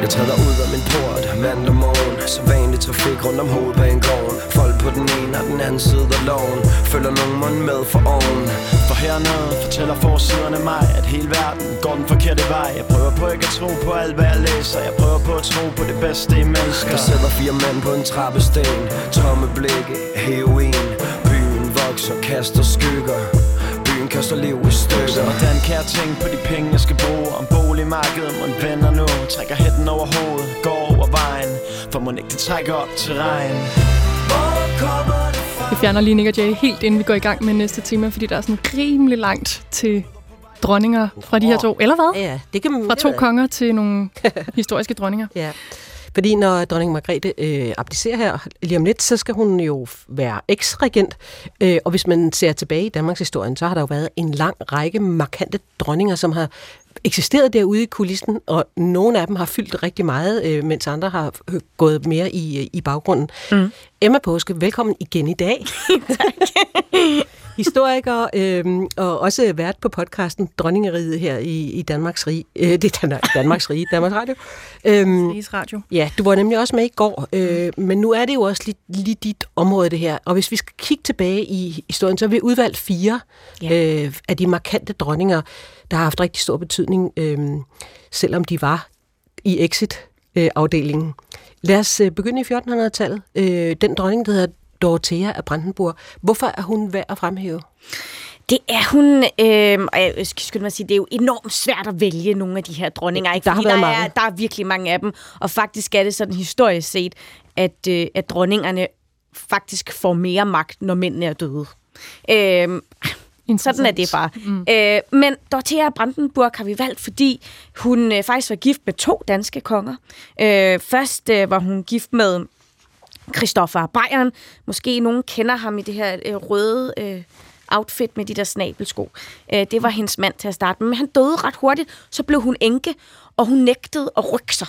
Jeg træder ud af min port mandag morgen. Så vanlig trafik rundt om hovedbanegården Folk på den ene og den anden side af loven. Følger nogen mund med for oven. For hernede fortæller forsiderne mig At hele verden går den forkerte vej. Jeg prøver på ikke at tro på alt hvad jeg læser. Jeg prøver på at tro på det bedste i mennesker. Der sidder fire mænd på en trappesten. Tomme blikke, heroin. Byen vokser, kaster skygger kaster liv i stykker Hvordan kan jeg tænke på de penge, jeg skal bruge Om boligmarkedet, mon vender nu Trækker hætten over hovedet, går over vejen For må ikke det trækker op til regn Vi fjerner lige Nick og Jay helt inden vi går i gang med næste tema Fordi der er sådan rimelig langt til dronninger fra de her to. Eller hvad? Ja, det kan man... Fra to konger til nogle historiske dronninger. [laughs] Ja. Fordi når dronning Margrethe øh, abdicerer her lige om lidt, så skal hun jo være eksregent. Øh, og hvis man ser tilbage i Danmarks historie, så har der jo været en lang række markante dronninger, som har eksisteret derude i kulissen, og nogle af dem har fyldt rigtig meget, øh, mens andre har gået mere i, øh, i baggrunden. Mm. Emma Påske, velkommen igen i dag. [laughs] tak historiker øh, og også vært på podcasten Dronningeriet her i, i Danmarks Rige. Øh, det er Danmarks Rige, Danmarks Radio. Øhm, Riges Radio. Ja, du var nemlig også med i går, øh, mm. men nu er det jo også lige, lige dit område det her. Og hvis vi skal kigge tilbage i historien, så har vi udvalgt fire ja. øh, af de markante dronninger, der har haft rigtig stor betydning, øh, selvom de var i exit-afdelingen. Øh, Lad os øh, begynde i 1400-tallet. Øh, den dronning, der hedder Dorothea af Brandenburg. Hvorfor er hun værd at fremhæve? Det er hun, øh, og jeg skal skynde mig at sige, det er jo enormt svært at vælge nogle af de her dronninger, ikke? Der, har der, mange. er, der er virkelig mange af dem, og faktisk er det sådan historisk set, at, øh, at dronningerne faktisk får mere magt, når mændene er døde. Øh, sådan er det bare. Mm. Øh, men Dorothea Brandenburg har vi valgt, fordi hun øh, faktisk var gift med to danske konger. Øh, først øh, var hun gift med Christoffer Bayern. Måske nogen kender ham i det her øh, røde øh, outfit med de der snabelsko. Øh, det var hendes mand til at starte med, men han døde ret hurtigt. Så blev hun enke, og hun nægtede at rykke sig.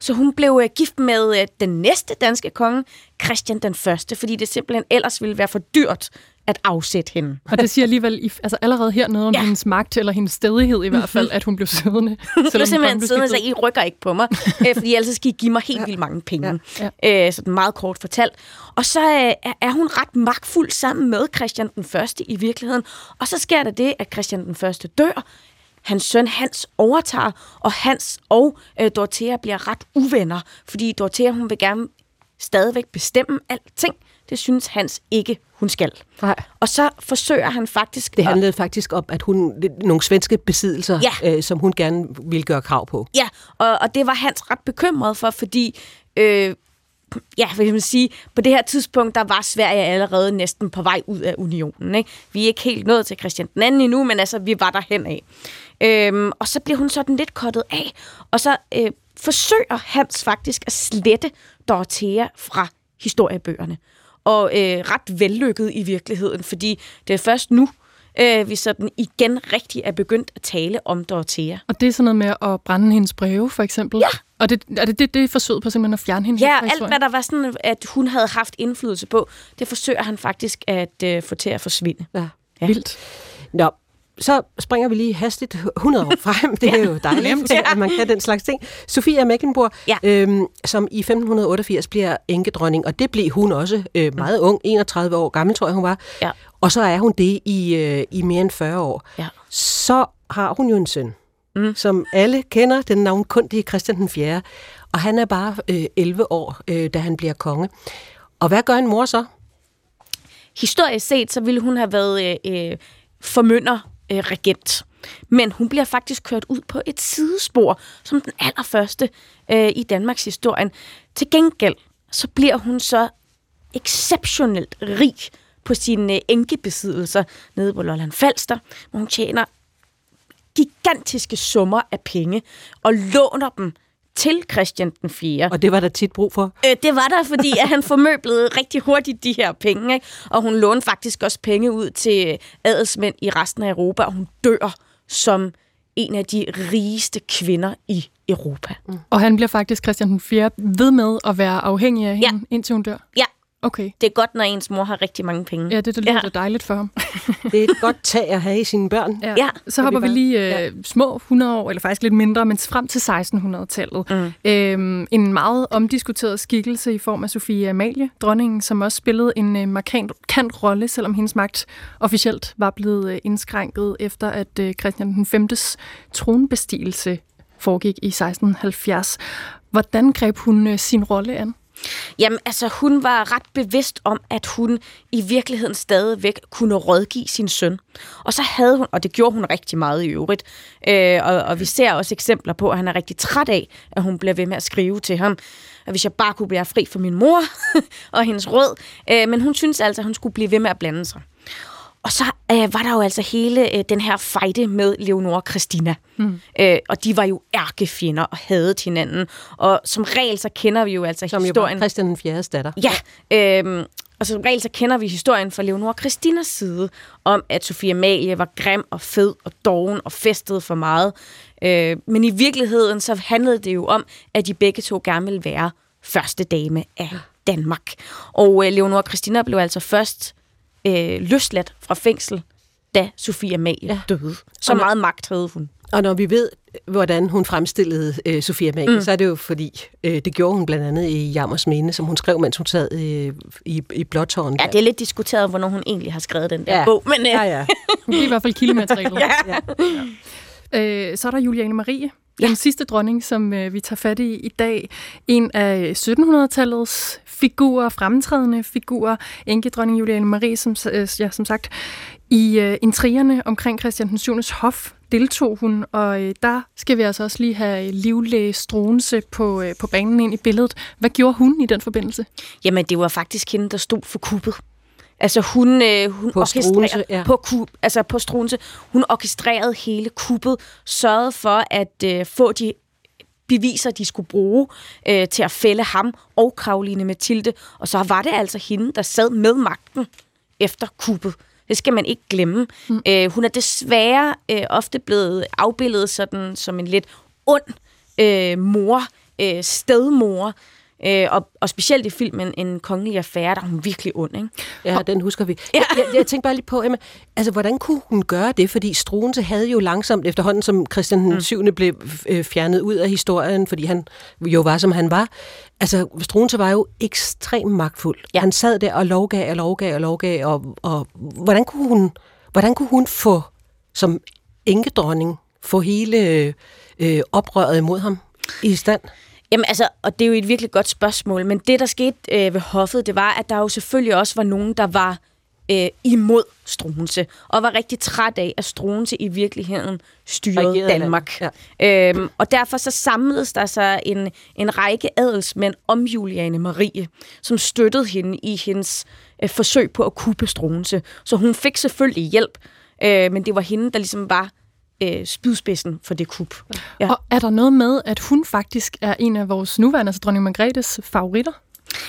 Så hun blev øh, gift med øh, den næste danske konge, Christian den Første, fordi det simpelthen ellers ville være for dyrt at afsætte hende. Og det siger alligevel altså allerede her noget om ja. hendes magt, eller hendes stedighed i hvert fald, at hun blev siddende. [laughs] hun blev simpelthen siddende, så I rykker ikke på mig, [laughs] øh, fordi ellers skal I give mig helt ja. vildt mange penge. Ja. Ja. Øh, sådan meget kort fortalt. Og så øh, er hun ret magtfuld sammen med Christian den Første i virkeligheden. Og så sker der det, at Christian den Første dør, hans søn Hans overtager, og Hans og øh, Dorothea bliver ret uvenner, fordi Dorothea hun vil gerne stadigvæk bestemme alting. Det synes Hans ikke, hun skal. Nej. Og så forsøger han faktisk... Det handlede at... faktisk om, at hun nogle svenske besiddelser, ja. øh, som hun gerne ville gøre krav på. Ja, og, og det var Hans ret bekymret for, fordi... Øh, ja, vil man sige, på det her tidspunkt, der var Sverige allerede næsten på vej ud af unionen. Ikke? Vi er ikke helt nået til Christian den anden endnu, men altså, vi var der hen af. Øhm, og så bliver hun sådan lidt kottet af, og så øh, forsøger Hans faktisk at slette Dorothea fra historiebøgerne. Og øh, ret vellykket i virkeligheden, fordi det er først nu, øh, vi sådan igen rigtig er begyndt at tale om Dorothea. Og det er sådan noget med at brænde hendes breve, for eksempel? Ja. Og det, er det det, det er forsøget på simpelthen at fjerne hende? Ja, alt hvad der var sådan, at hun havde haft indflydelse på, det forsøger han faktisk at øh, få til at forsvinde. Ja, ja. vildt. Nå, så springer vi lige hastigt 100 år frem. Det er [laughs] jo dejligt, at man kan den slags ting. Sofia Mecklenburg, ja. øhm, som i 1588 bliver enkedronning, og det blev hun også øh, meget ung, 31 år gammel, tror jeg hun var. Ja. og så er hun det i, øh, i mere end 40 år. Ja. Så har hun jo en søn, mm. som alle kender, den navnkundige Christian den 4. Og han er bare øh, 11 år, øh, da han bliver konge. Og hvad gør en mor så? Historisk set, så ville hun have været øh, øh formynder øh, regent. Men hun bliver faktisk kørt ud på et sidespor, som den allerførste øh, i Danmarks historie. Til gengæld, så bliver hun så exceptionelt rig på sine øh, enkebesiddelser nede på Lolland Falster, hvor hun tjener gigantiske summer af penge og låner dem til Christian den 4. Og det var der tit brug for? Øh, det var der, fordi at han formøblede rigtig hurtigt de her penge. Ikke? Og hun lånte faktisk også penge ud til adelsmænd i resten af Europa, og hun dør som en af de rigeste kvinder i Europa. Mm. Og han bliver faktisk, Christian den 4. ved med at være afhængig af hende, ja. indtil hun dør? Ja, Okay. Det er godt, når ens mor har rigtig mange penge. Ja, det, det lyder ja. dejligt for ham. det er et godt tag at have i sine børn. Ja. ja. Så hopper vi lige øh, ja. små 100 år, eller faktisk lidt mindre, men frem til 1600-tallet. Mm. Øhm, en meget omdiskuteret skikkelse i form af Sofie Amalie, dronningen, som også spillede en øh, markant kant rolle, selvom hendes magt officielt var blevet øh, indskrænket efter, at øh, Christian den 5. tronbestigelse foregik i 1670. Hvordan greb hun øh, sin rolle an? Jamen, altså, hun var ret bevidst om, at hun i virkeligheden stadigvæk kunne rådgive sin søn. Og så havde hun, og det gjorde hun rigtig meget i øvrigt, øh, og, og vi ser også eksempler på, at han er rigtig træt af, at hun bliver ved med at skrive til ham, at hvis jeg bare kunne blive fri for min mor [laughs] og hendes råd. Øh, men hun synes altså, at hun skulle blive ved med at blande sig. Og så øh, var der jo altså hele øh, den her fejde med Leonora og Christina. Mm. Øh, og de var jo ærkefjender og havde hinanden. Og som regel så kender vi jo altså som historien... Som jo Christian den 4. datter. Ja, øh, og som regel så kender vi historien fra Leonora Christinas side, om at Sofie Amalie var grim og fed og doven og festede for meget. Øh, men i virkeligheden så handlede det jo om, at de begge to gerne ville være første dame af Danmark. Og øh, Leonora Christina blev altså først øh, løsladt fra fængsel, da Sofia Amalie ja. døde. Så meget magt havde hun. Og når vi ved, hvordan hun fremstillede øh, Sofia Amalie, mm. så er det jo fordi, øh, det gjorde hun blandt andet i Jammers Minde, som hun skrev, mens hun sad øh, i, i Blåtårn. Ja, det er lidt diskuteret, hvornår hun egentlig har skrevet den der ja. bog. Men, øh. Ja, ja. [laughs] det er i hvert fald kildematerialet. ja. ja. ja. Øh, så er der Juliane Marie, Ja. Den sidste dronning, som øh, vi tager fat i i dag, en af 1700-tallets figurer, fremtrædende figurer, enkedronning Juliane Marie, som, øh, ja, som sagt, i øh, intrigerne omkring Christian den 7. hof deltog hun, og øh, der skal vi altså også lige have livlæge Struense på, øh, på banen ind i billedet. Hvad gjorde hun i den forbindelse? Jamen, det var faktisk hende, der stod for kuppet. Altså hun, øh, hun på Struense, ja. på, kub, altså på Struense, hun orkestrerede hele kuppet, sørgede for at øh, få de beviser, de skulle bruge øh, til at fælde ham og Karoline Mathilde. Og så var det altså hende, der sad med magten efter kuppet. Det skal man ikke glemme. Mm. Øh, hun er desværre øh, ofte blevet afbildet sådan som en lidt ond øh, mor, øh, stedmor, Øh, og, og specielt i filmen En kongelig affære, der er hun virkelig ond, ikke? Ja, og, den husker vi. Ja. Jeg, jeg, jeg tænkte bare lige på, Emma, altså, hvordan kunne hun gøre det? Fordi Struense havde jo langsomt, efterhånden som Christian den 7. Mm. blev øh, fjernet ud af historien, fordi han jo var, som han var, altså, Struense var jo ekstremt magtfuld. Ja. Han sad der og lovgav og lovgav og lovgav, og, og hvordan, kunne hun, hvordan kunne hun få, som enkedronning, få hele øh, oprøret imod ham i stand? Jamen altså, og det er jo et virkelig godt spørgsmål, men det, der skete øh, ved hoffet, det var, at der jo selvfølgelig også var nogen, der var øh, imod Struense, og var rigtig træt af, at Struense i virkeligheden styrede Danmark. Ja. Øhm, og derfor så samledes der sig en, en række adelsmænd om Juliane Marie, som støttede hende i hendes øh, forsøg på at kuppe Struense. Så hun fik selvfølgelig hjælp, øh, men det var hende, der ligesom var øh, spydspidsen for det kup. Ja. Og er der noget med, at hun faktisk er en af vores nuværende, altså dronning Margrethes favoritter?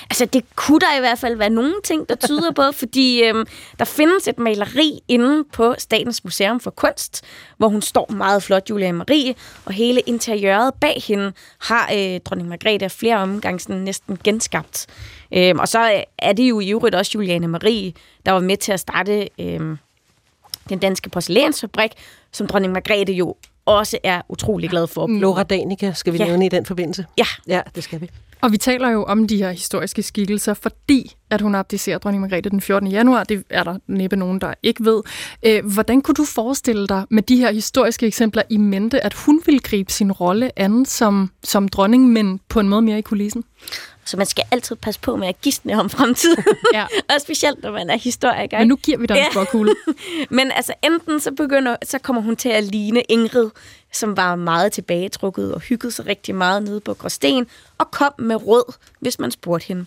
Altså, det kunne der i hvert fald være nogle ting, der tyder på, [laughs] fordi øhm, der findes et maleri inde på Statens Museum for Kunst, hvor hun står meget flot, Julia Marie, og hele interiøret bag hende har øh, dronning Margrethe flere omgange sådan næsten genskabt. Øhm, og så er det jo i øvrigt også Juliane Marie, der var med til at starte øhm, den danske porcelænsfabrik, som dronning Margrethe jo også er utrolig glad for. Laura Danica skal vi ja. nævne i den forbindelse. Ja. Ja, det skal vi. Og vi taler jo om de her historiske skikkelser, fordi at hun abdicerer dronning Margrethe den 14. januar. Det er der næppe nogen, der ikke ved. Øh, hvordan kunne du forestille dig med de her historiske eksempler i mente, at hun ville gribe sin rolle an som, som dronning, men på en måde mere i kulissen? Så man skal altid passe på med at gisne om fremtiden. [laughs] ja. [laughs] og specielt, når man er historiker. Men nu giver vi dig en ja. kugle. [laughs] Men altså, enten så, begynder, så kommer hun til at ligne Ingrid, som var meget tilbagetrukket og hyggede sig rigtig meget nede på Gråsten, og kom med råd, hvis man spurgte hende.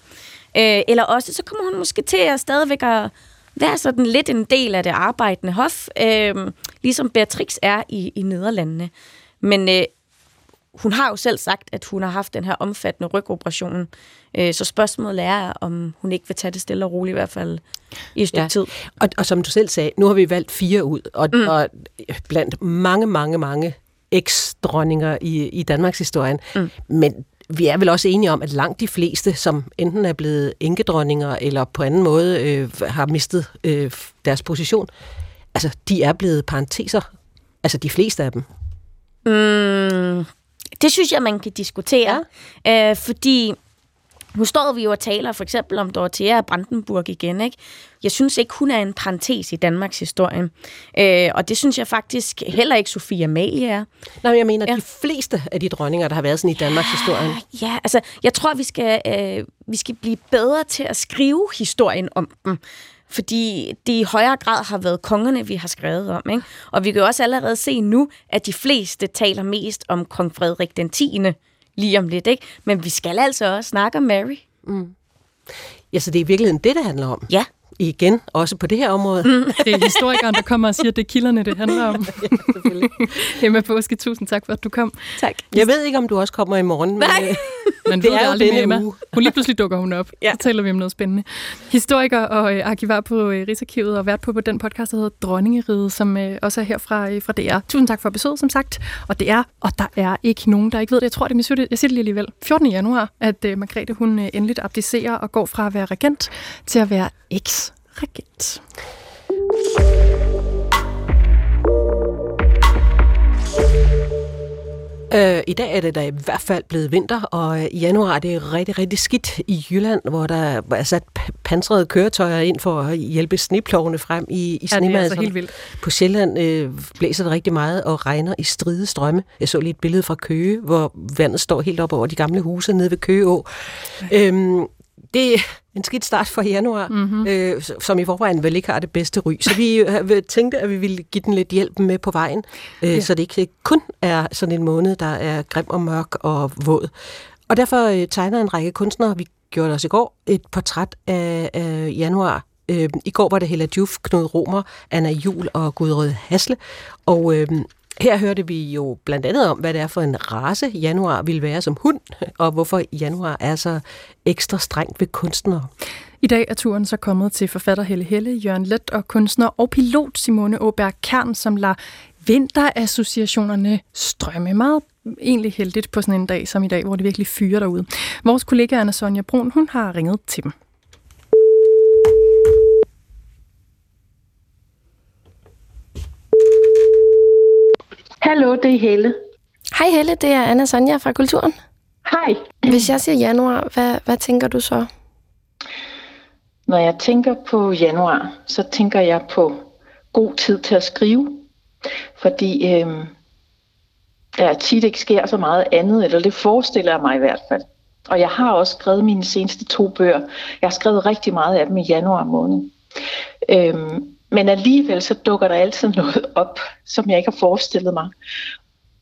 Øh, eller også, så kommer hun måske til at stadigvæk at være sådan lidt en del af det arbejdende hof, øh, ligesom Beatrix er i, i Nederlandene. Men øh, hun har jo selv sagt, at hun har haft den her omfattende rygoperation. Øh, så spørgsmålet er, om hun ikke vil tage det stille og roligt, i hvert fald i et stykke ja. tid. Og, og som du selv sagde, nu har vi valgt fire ud, og, mm. og blandt mange, mange, mange eks-dronninger i, i Danmarks historien. Mm. Men vi er vel også enige om, at langt de fleste, som enten er blevet enkedronninger eller på anden måde øh, har mistet øh, deres position, altså de er blevet parenteser. Altså de fleste af dem. Mm, det synes jeg, man kan diskutere. Ja. Øh, fordi nu står vi jo og taler for eksempel om Dorothea Brandenburg igen. Ikke? Jeg synes ikke, hun er en parentes i Danmarks historie. Øh, og det synes jeg faktisk heller ikke Sofia Amalie er. Nej, jeg mener, ja. de fleste af de dronninger, der har været sådan i Danmarks ja, historie. Ja, altså, jeg tror, vi skal, øh, vi skal blive bedre til at skrive historien om dem fordi det i højere grad har været kongerne, vi har skrevet om. Ikke? Og vi kan jo også allerede se nu, at de fleste taler mest om kong Frederik den 10. lige om lidt. Ikke? Men vi skal altså også snakke om Mary. Mm. Ja, så det er i virkeligheden det, det handler om. Ja igen, også på det her område. Mm. Det er historikeren, der kommer og siger, at det er kilderne, det handler om. [laughs] ja, selvfølgelig. Emma Påske, tusind tak for, at du kom. Tak. Jeg ved ikke, om du også kommer i morgen. Nej. Men, øh, [laughs] men det er jo denne Emma. Uge. Hun lige pludselig dukker hun op. [laughs] ja. Så taler vi om noget spændende. Historiker og øh, arkivar på øh, Rigsarkivet og vært på, på den podcast, der hedder Dronningeriget, som øh, også er her fra, øh, fra DR. Tusind tak for besøget, som sagt. Og det er, og der er ikke nogen, der ikke ved det. Jeg tror det, jeg siger det, jeg siger det lige alligevel. 14. januar, at øh, Margrethe hun øh, endeligt abdicerer og går fra at være regent til at være eks-regent. Øh, I dag er det da i hvert fald blevet vinter, og i januar er det rigtig, rigtig skidt i Jylland, hvor der er sat pansrede køretøjer ind for at hjælpe sneplovene frem i, i ja, det er altså helt vildt. På Sjælland øh, blæser det rigtig meget og regner i stride strømme. Jeg så lige et billede fra Køge, hvor vandet står helt op over de gamle huse nede ved Køgeå. Øhm, det en skidt start for januar, mm-hmm. øh, som i forvejen vel ikke har det bedste ry. Så vi øh, tænkte, at vi ville give den lidt hjælp med på vejen, øh, ja. så det ikke kun er sådan en måned, der er grim og mørk og våd. Og derfor øh, tegner en række kunstnere, vi gjorde det også i går, et portræt af, af januar. Øh, I går var det Hella Juf, Knud Romer, Anna Jul og Gudrød Hasle. Og øh, her hørte vi jo blandt andet om, hvad det er for en race januar vil være som hund, og hvorfor januar er så ekstra strengt ved kunstnere. I dag er turen så kommet til forfatter Helle Helle, Jørgen Let og kunstner og pilot Simone Åberg Kern, som lader vinterassociationerne strømme meget egentlig heldigt på sådan en dag som i dag, hvor det virkelig fyrer derude. Vores kollega Anna Sonja Brun, hun har ringet til dem. Hallo, det er Helle. Hej Helle, det er Anna Sonja fra Kulturen. Hej. Hvis jeg siger januar, hvad, hvad tænker du så? Når jeg tænker på januar, så tænker jeg på god tid til at skrive. Fordi øh, der tit ikke sker så meget andet, eller det forestiller jeg mig i hvert fald. Og jeg har også skrevet mine seneste to bøger. Jeg har skrevet rigtig meget af dem i januar måned. Øhm, men alligevel så dukker der altid noget op, som jeg ikke har forestillet mig.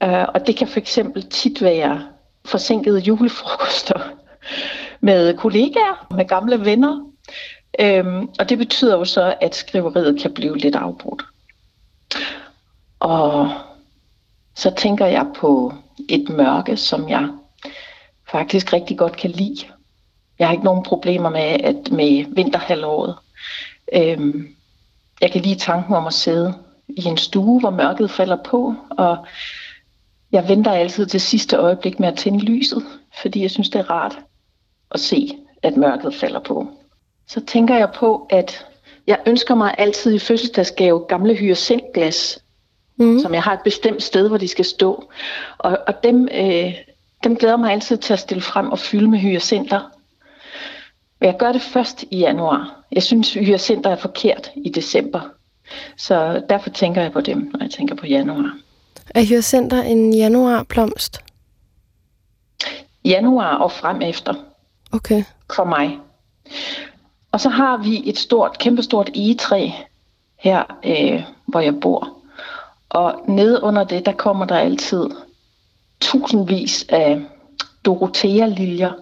Uh, og det kan for eksempel tit være forsinkede julefrokoster [laughs] med kollegaer, med gamle venner. Øhm, og det betyder jo så, at skriveriet kan blive lidt afbrudt. Og så tænker jeg på et mørke, som jeg faktisk rigtig godt kan lide. Jeg har ikke nogen problemer med, at med vinterhalvåret. Øhm, jeg kan lide tanken om at sidde i en stue, hvor mørket falder på, og jeg venter altid til sidste øjeblik med at tænde lyset, fordi jeg synes, det er rart at se, at mørket falder på. Så tænker jeg på, at jeg ønsker mig altid i fødselsdagsgave gamle hyacintglas, mm. som jeg har et bestemt sted, hvor de skal stå. Og, og dem, øh, dem glæder mig altid til at stille frem og fylde med hyacinter. Jeg gør det først i januar. Jeg synes, hyacinter er forkert i december. Så derfor tænker jeg på dem, når jeg tænker på januar. Er hyacinter en januarblomst? Januar og frem efter. Okay. For mig. Og så har vi et stort, kæmpestort egetræ her, øh, hvor jeg bor. Og nede under det, der kommer der altid tusindvis af Dorothea-liljer.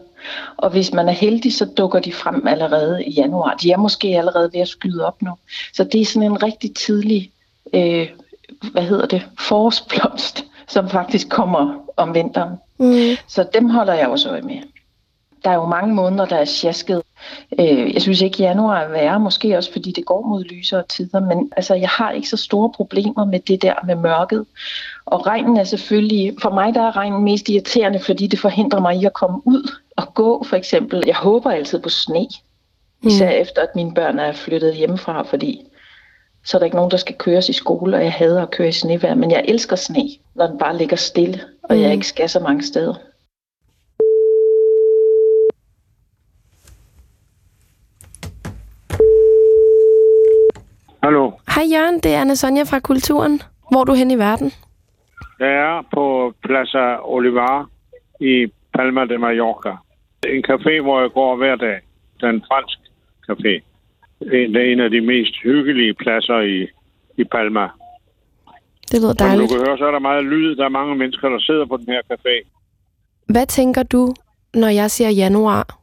Og hvis man er heldig, så dukker de frem allerede i januar. De er måske allerede ved at skyde op nu. Så det er sådan en rigtig tidlig, øh, hvad hedder det, forårsblomst, som faktisk kommer om vinteren. Mm. Så dem holder jeg også øje med. Der er jo mange måneder, der er sjasket. Øh, jeg synes ikke, januar er værre, måske også fordi det går mod lysere tider, men altså, jeg har ikke så store problemer med det der med mørket. Og regnen er selvfølgelig, for mig der er regnen mest irriterende, fordi det forhindrer mig i at komme ud og gå for eksempel. Jeg håber altid på sne, især mm. efter at mine børn er flyttet hjemmefra, fordi så er der ikke nogen, der skal køres i skole, og jeg hader at køre i snevejr, men jeg elsker sne, når den bare ligger stille, og mm. jeg ikke skal så mange steder. Hallo. Hej Jørgen, det er Anna Sonja fra Kulturen. Hvor er du hen i verden? Jeg er på Plaza Olivar i Palma de Mallorca. En café, hvor jeg går hver dag. Den fransk café. Det er en af de mest hyggelige pladser i, i Palma. Det lyder dejligt. Som du kan høre, så er der meget lyd. Der er mange mennesker, der sidder på den her café. Hvad tænker du, når jeg siger januar?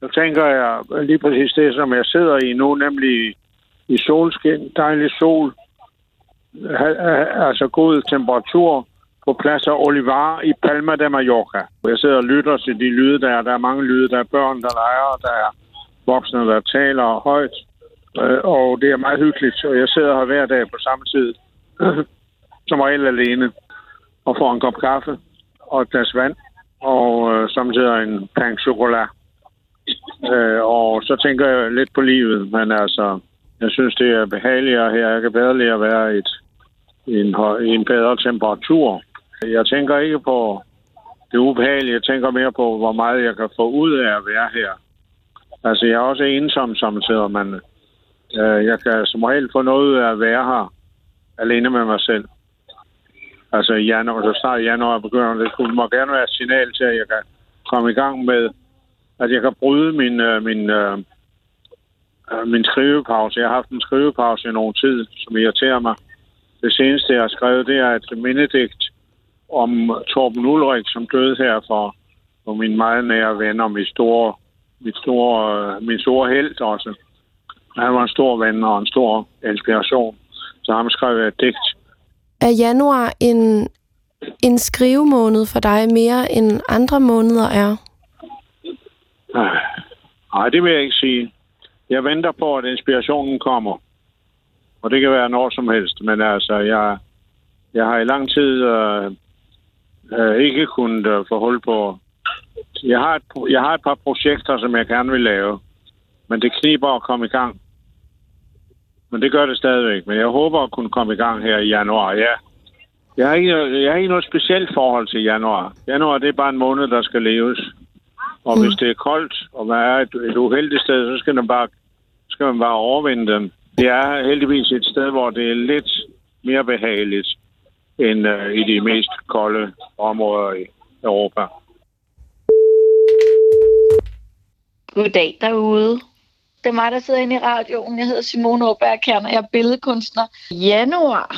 Så tænker jeg lige præcis det, som jeg sidder i nu, nemlig i solskin, dejlig sol, altså god temperatur på pladser Olivar i Palma de Mallorca. Jeg sidder og lytter til de lyde, der er. Der er mange lyde. Der er børn, der leger, der er voksne, der taler højt. Øh, og det er meget hyggeligt. Og jeg sidder her hver dag på samme tid, [clears throat] som regel alene, og får en kop kaffe og et glas vand, og øh, samtidig en pan chokolade. Øh, og så tænker jeg lidt på livet, men altså, jeg synes, det er behageligere her. Jeg kan bedre lide at være i, et, en, en bedre temperatur. Jeg tænker ikke på det ubehagelige. Jeg tænker mere på, hvor meget jeg kan få ud af at være her. Altså, jeg er også ensom samtidig, men øh, jeg kan som regel få noget ud af at være her alene med mig selv. Altså i januar, så snart januar begynder det. skulle, må gerne være et signal til, at jeg kan komme i gang med, at jeg kan bryde min, øh, min, øh, min skrivepause. Jeg har haft en skrivepause i nogen tid, som irriterer mig. Det seneste, jeg har skrevet, det er et mindedigt om Torben Ulrik, som døde her for, for min meget nære ven og min store, min store, min store held også. Han var en stor ven og en stor inspiration. Så ham skrev jeg et digt. Er januar en, en skrivemåned for dig mere end andre måneder er? Nej, det vil jeg ikke sige. Jeg venter på, at inspirationen kommer. Og det kan være når som helst. Men altså, jeg, jeg har i lang tid øh, øh, ikke kunnet øh, få hold på... Jeg har, et, jeg har et par projekter, som jeg gerne vil lave. Men det kniber at komme i gang. Men det gør det stadigvæk. Men jeg håber at kunne komme i gang her i januar, ja. Jeg har ikke, jeg har ikke noget specielt forhold til januar. Januar, det er bare en måned, der skal leves. Og mm. hvis det er koldt, og man er et, et uheldigt sted, så skal man bare, skal man bare overvinde dem. Det er heldigvis et sted, hvor det er lidt mere behageligt end uh, i de mest kolde områder i Europa. Goddag derude. Det er mig, der sidder inde i radioen. Jeg hedder Simone Kern, og jeg er billedkunstner. Januar.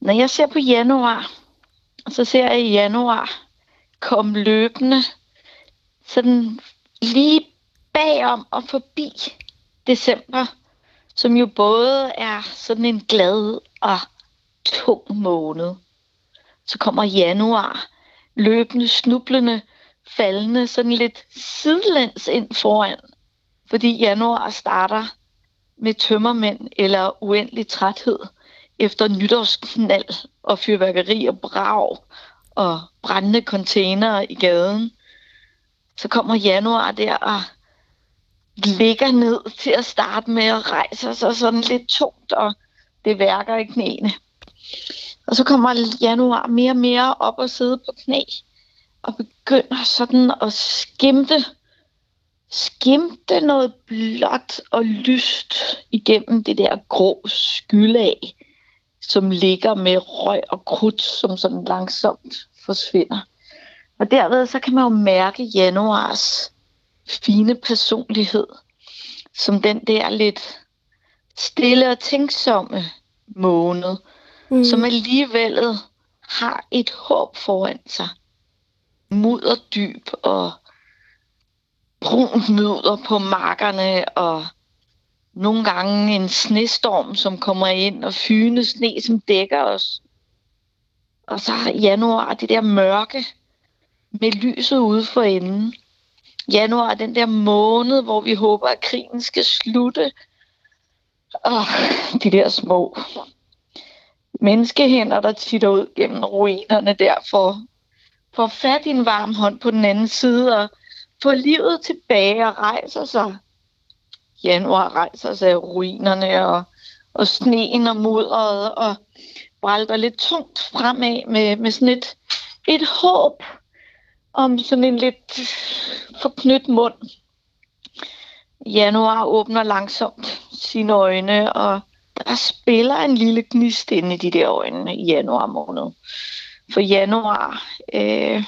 Når jeg ser på januar, så ser jeg i januar kom løbende sådan lige bagom og forbi december, som jo både er sådan en glad og tung måned. Så kommer januar løbende, snublende, faldende sådan lidt sidelæns ind foran fordi januar starter med tømmermænd eller uendelig træthed efter nytårsknald og fyrværkeri og brag og brændende container i gaden. Så kommer januar der og ligger ned til at starte med at rejse sig sådan lidt tungt, og det værker i knæene. Og så kommer januar mere og mere op og sidde på knæ, og begynder sådan at skimte, skimte noget blåt og lyst igennem det der grå skylag som ligger med røg og krudt, som sådan langsomt forsvinder. Og derved så kan man jo mærke januars fine personlighed, som den der lidt stille og tænksomme måned, mm. som alligevel har et håb foran sig. Mudderdyb og brunt mudder på markerne og nogle gange en snestorm, som kommer ind og fyne sne, som dækker os. Og så januar det der mørke med lyset ude for enden. Januar den der måned, hvor vi håber, at krigen skal slutte. Og de der små menneskehænder, der titter ud gennem ruinerne der, for, for fat i en varm hånd på den anden side og få livet tilbage og rejser sig. Januar rejser sig af ruinerne og, og sneen og mudderet og brælter lidt tungt fremad med, med sådan et, et håb om sådan en lidt forknyt mund. Januar åbner langsomt sine øjne, og der spiller en lille gnist inde i de der øjne i januar måned. For januar øh,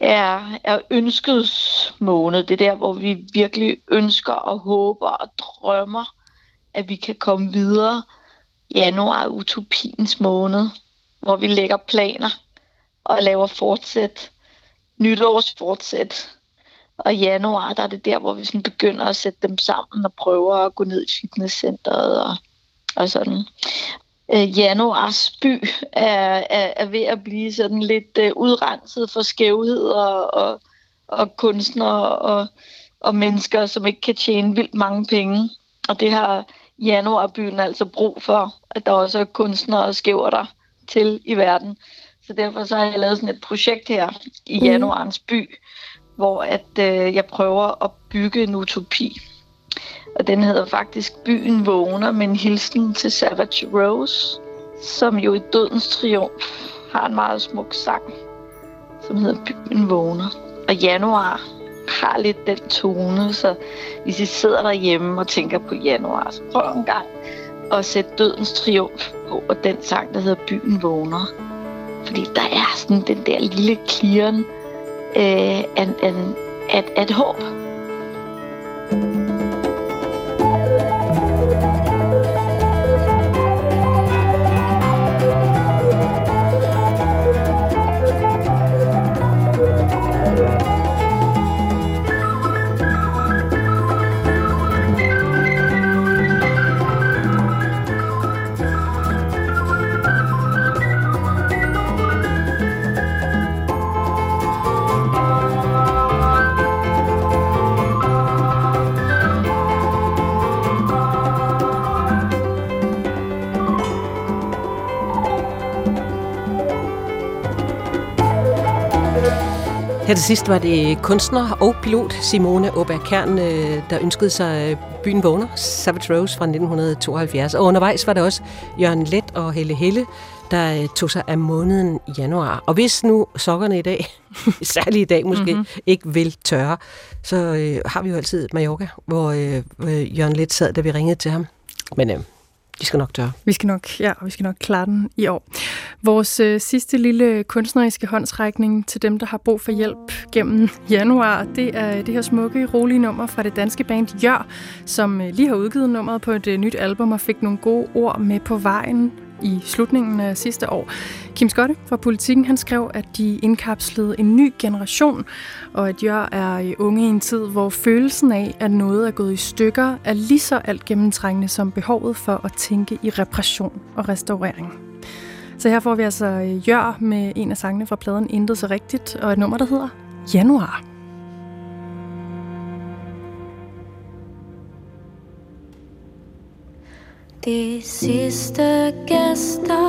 er, er ønskets måned. Det er der, hvor vi virkelig ønsker og håber og drømmer, at vi kan komme videre. Januar er utopiens måned, hvor vi lægger planer og laver fortsæt. Nytårsfortsæt. Og i januar, der er det der, hvor vi sådan begynder at sætte dem sammen og prøver at gå ned i fitnesscenteret og, og sådan øh, januars by er, er, er ved at blive sådan lidt øh, udrenset for skævheder og, og kunstnere og, og mennesker, som ikke kan tjene vildt mange penge. Og det har januarbyen altså brug for, at der også er kunstnere og skæver der til i verden. Så derfor så har jeg lavet sådan et projekt her i mhm. januarens by, hvor at øh, jeg prøver at bygge en utopi og den hedder faktisk Byen vågner med en hilsen til Savage Rose, som jo i Dødens Triumf har en meget smuk sang, som hedder Byen vågner. Og januar har lidt den tone, så hvis I sidder derhjemme og tænker på januar, så prøv en gang at sætte Dødens Triumf på, og den sang, der hedder Byen vågner. Fordi der er sådan den der lille kliren øh, af, af, af, af et håb. thank you Her til sidst var det kunstner og pilot Simone Aubert Kern, øh, der ønskede sig øh, Byen Vågner, Savage Rose fra 1972. Og undervejs var der også Jørgen Let og Helle Helle, der øh, tog sig af måneden januar. Og hvis nu sokkerne i dag, [laughs] særligt i dag måske, mm-hmm. ikke vil tørre, så øh, har vi jo altid Mallorca, hvor øh, Jørgen Let sad, da vi ringede til ham. Men øh, de skal nok tørre. Vi skal nok, ja, vi skal nok klare den i år. Vores øh, sidste lille kunstneriske håndsrækning til dem, der har brug for hjælp gennem januar, det er det her smukke, rolige nummer fra det danske band Jør, som øh, lige har udgivet nummeret på et øh, nyt album og fik nogle gode ord med på vejen i slutningen af sidste år. Kim Skotte fra Politiken han skrev, at de indkapslede en ny generation, og at jeg er unge i en tid, hvor følelsen af, at noget er gået i stykker, er lige så alt gennemtrængende som behovet for at tænke i repression og restaurering. Så her får vi altså øh, Jør med en af sangene fra pladen Intet så rigtigt, og et nummer, der hedder Januar. De sidste gæster.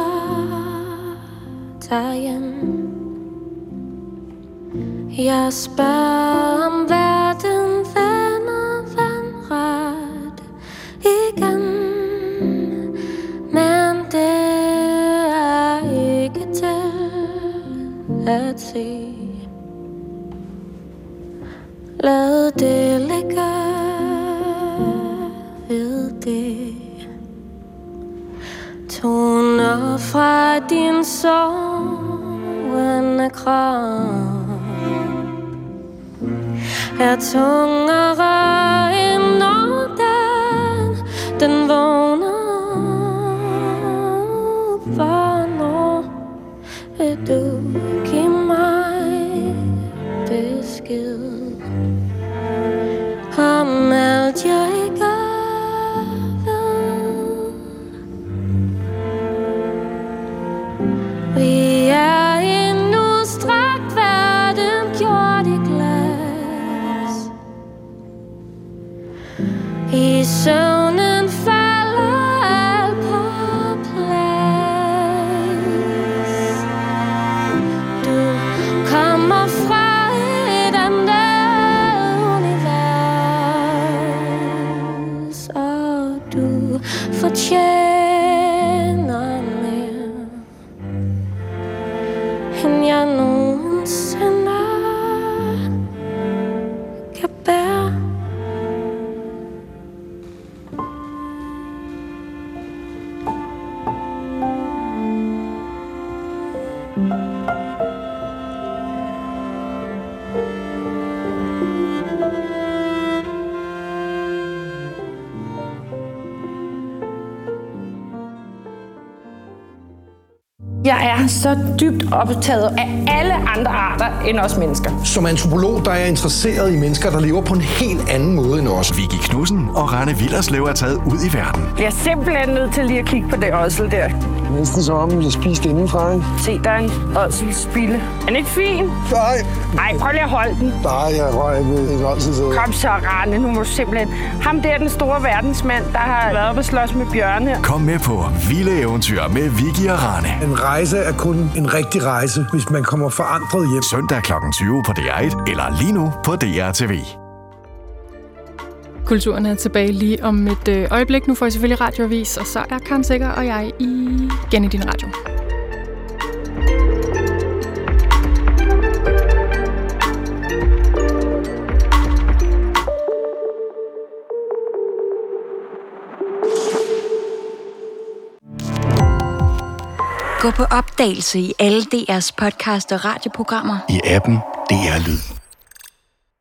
Tager hjem. Jeg spørger om verden vender vandret igen. Men det er ikke til at se. Lad det ligge. Toner fra din sovende krop. Er tungere end når den, den vågner Hvornår vil du give mig besked? Er så dybt optaget af alle andre arter end os mennesker. Som antropolog, der er jeg interesseret i mennesker, der lever på en helt anden måde end os. Vicky Knudsen og Rane Villerslev er taget ud i verden. Jeg er simpelthen nødt til lige at kigge på det ådsel der. Næsten som om, jeg spiste indenfra, ikke? Se, der er en ådselspille. Er den ikke fin? Nej. Nej, prøv lige at holde den. Nej, jeg røg ikke en ådsel. Kom så, Rane. Nu må du simpelthen... Ham der, den store verdensmand, der har været oppe og slås med bjørne. Kom med på Vilde Eventyr med Vicky og Rane. En rejse er kun en rigtig rejse, hvis man kommer forandret hjem. Søndag kl. 20 på DR1 eller lige nu på DR TV. Kulturen er tilbage lige om et øh, øjeblik. Nu får I selvfølgelig radioavis, og så er Karen Sikker og jeg igen i din radio. Gå på opdagelse i alle DR's podcast og radioprogrammer. I appen DR Lyd.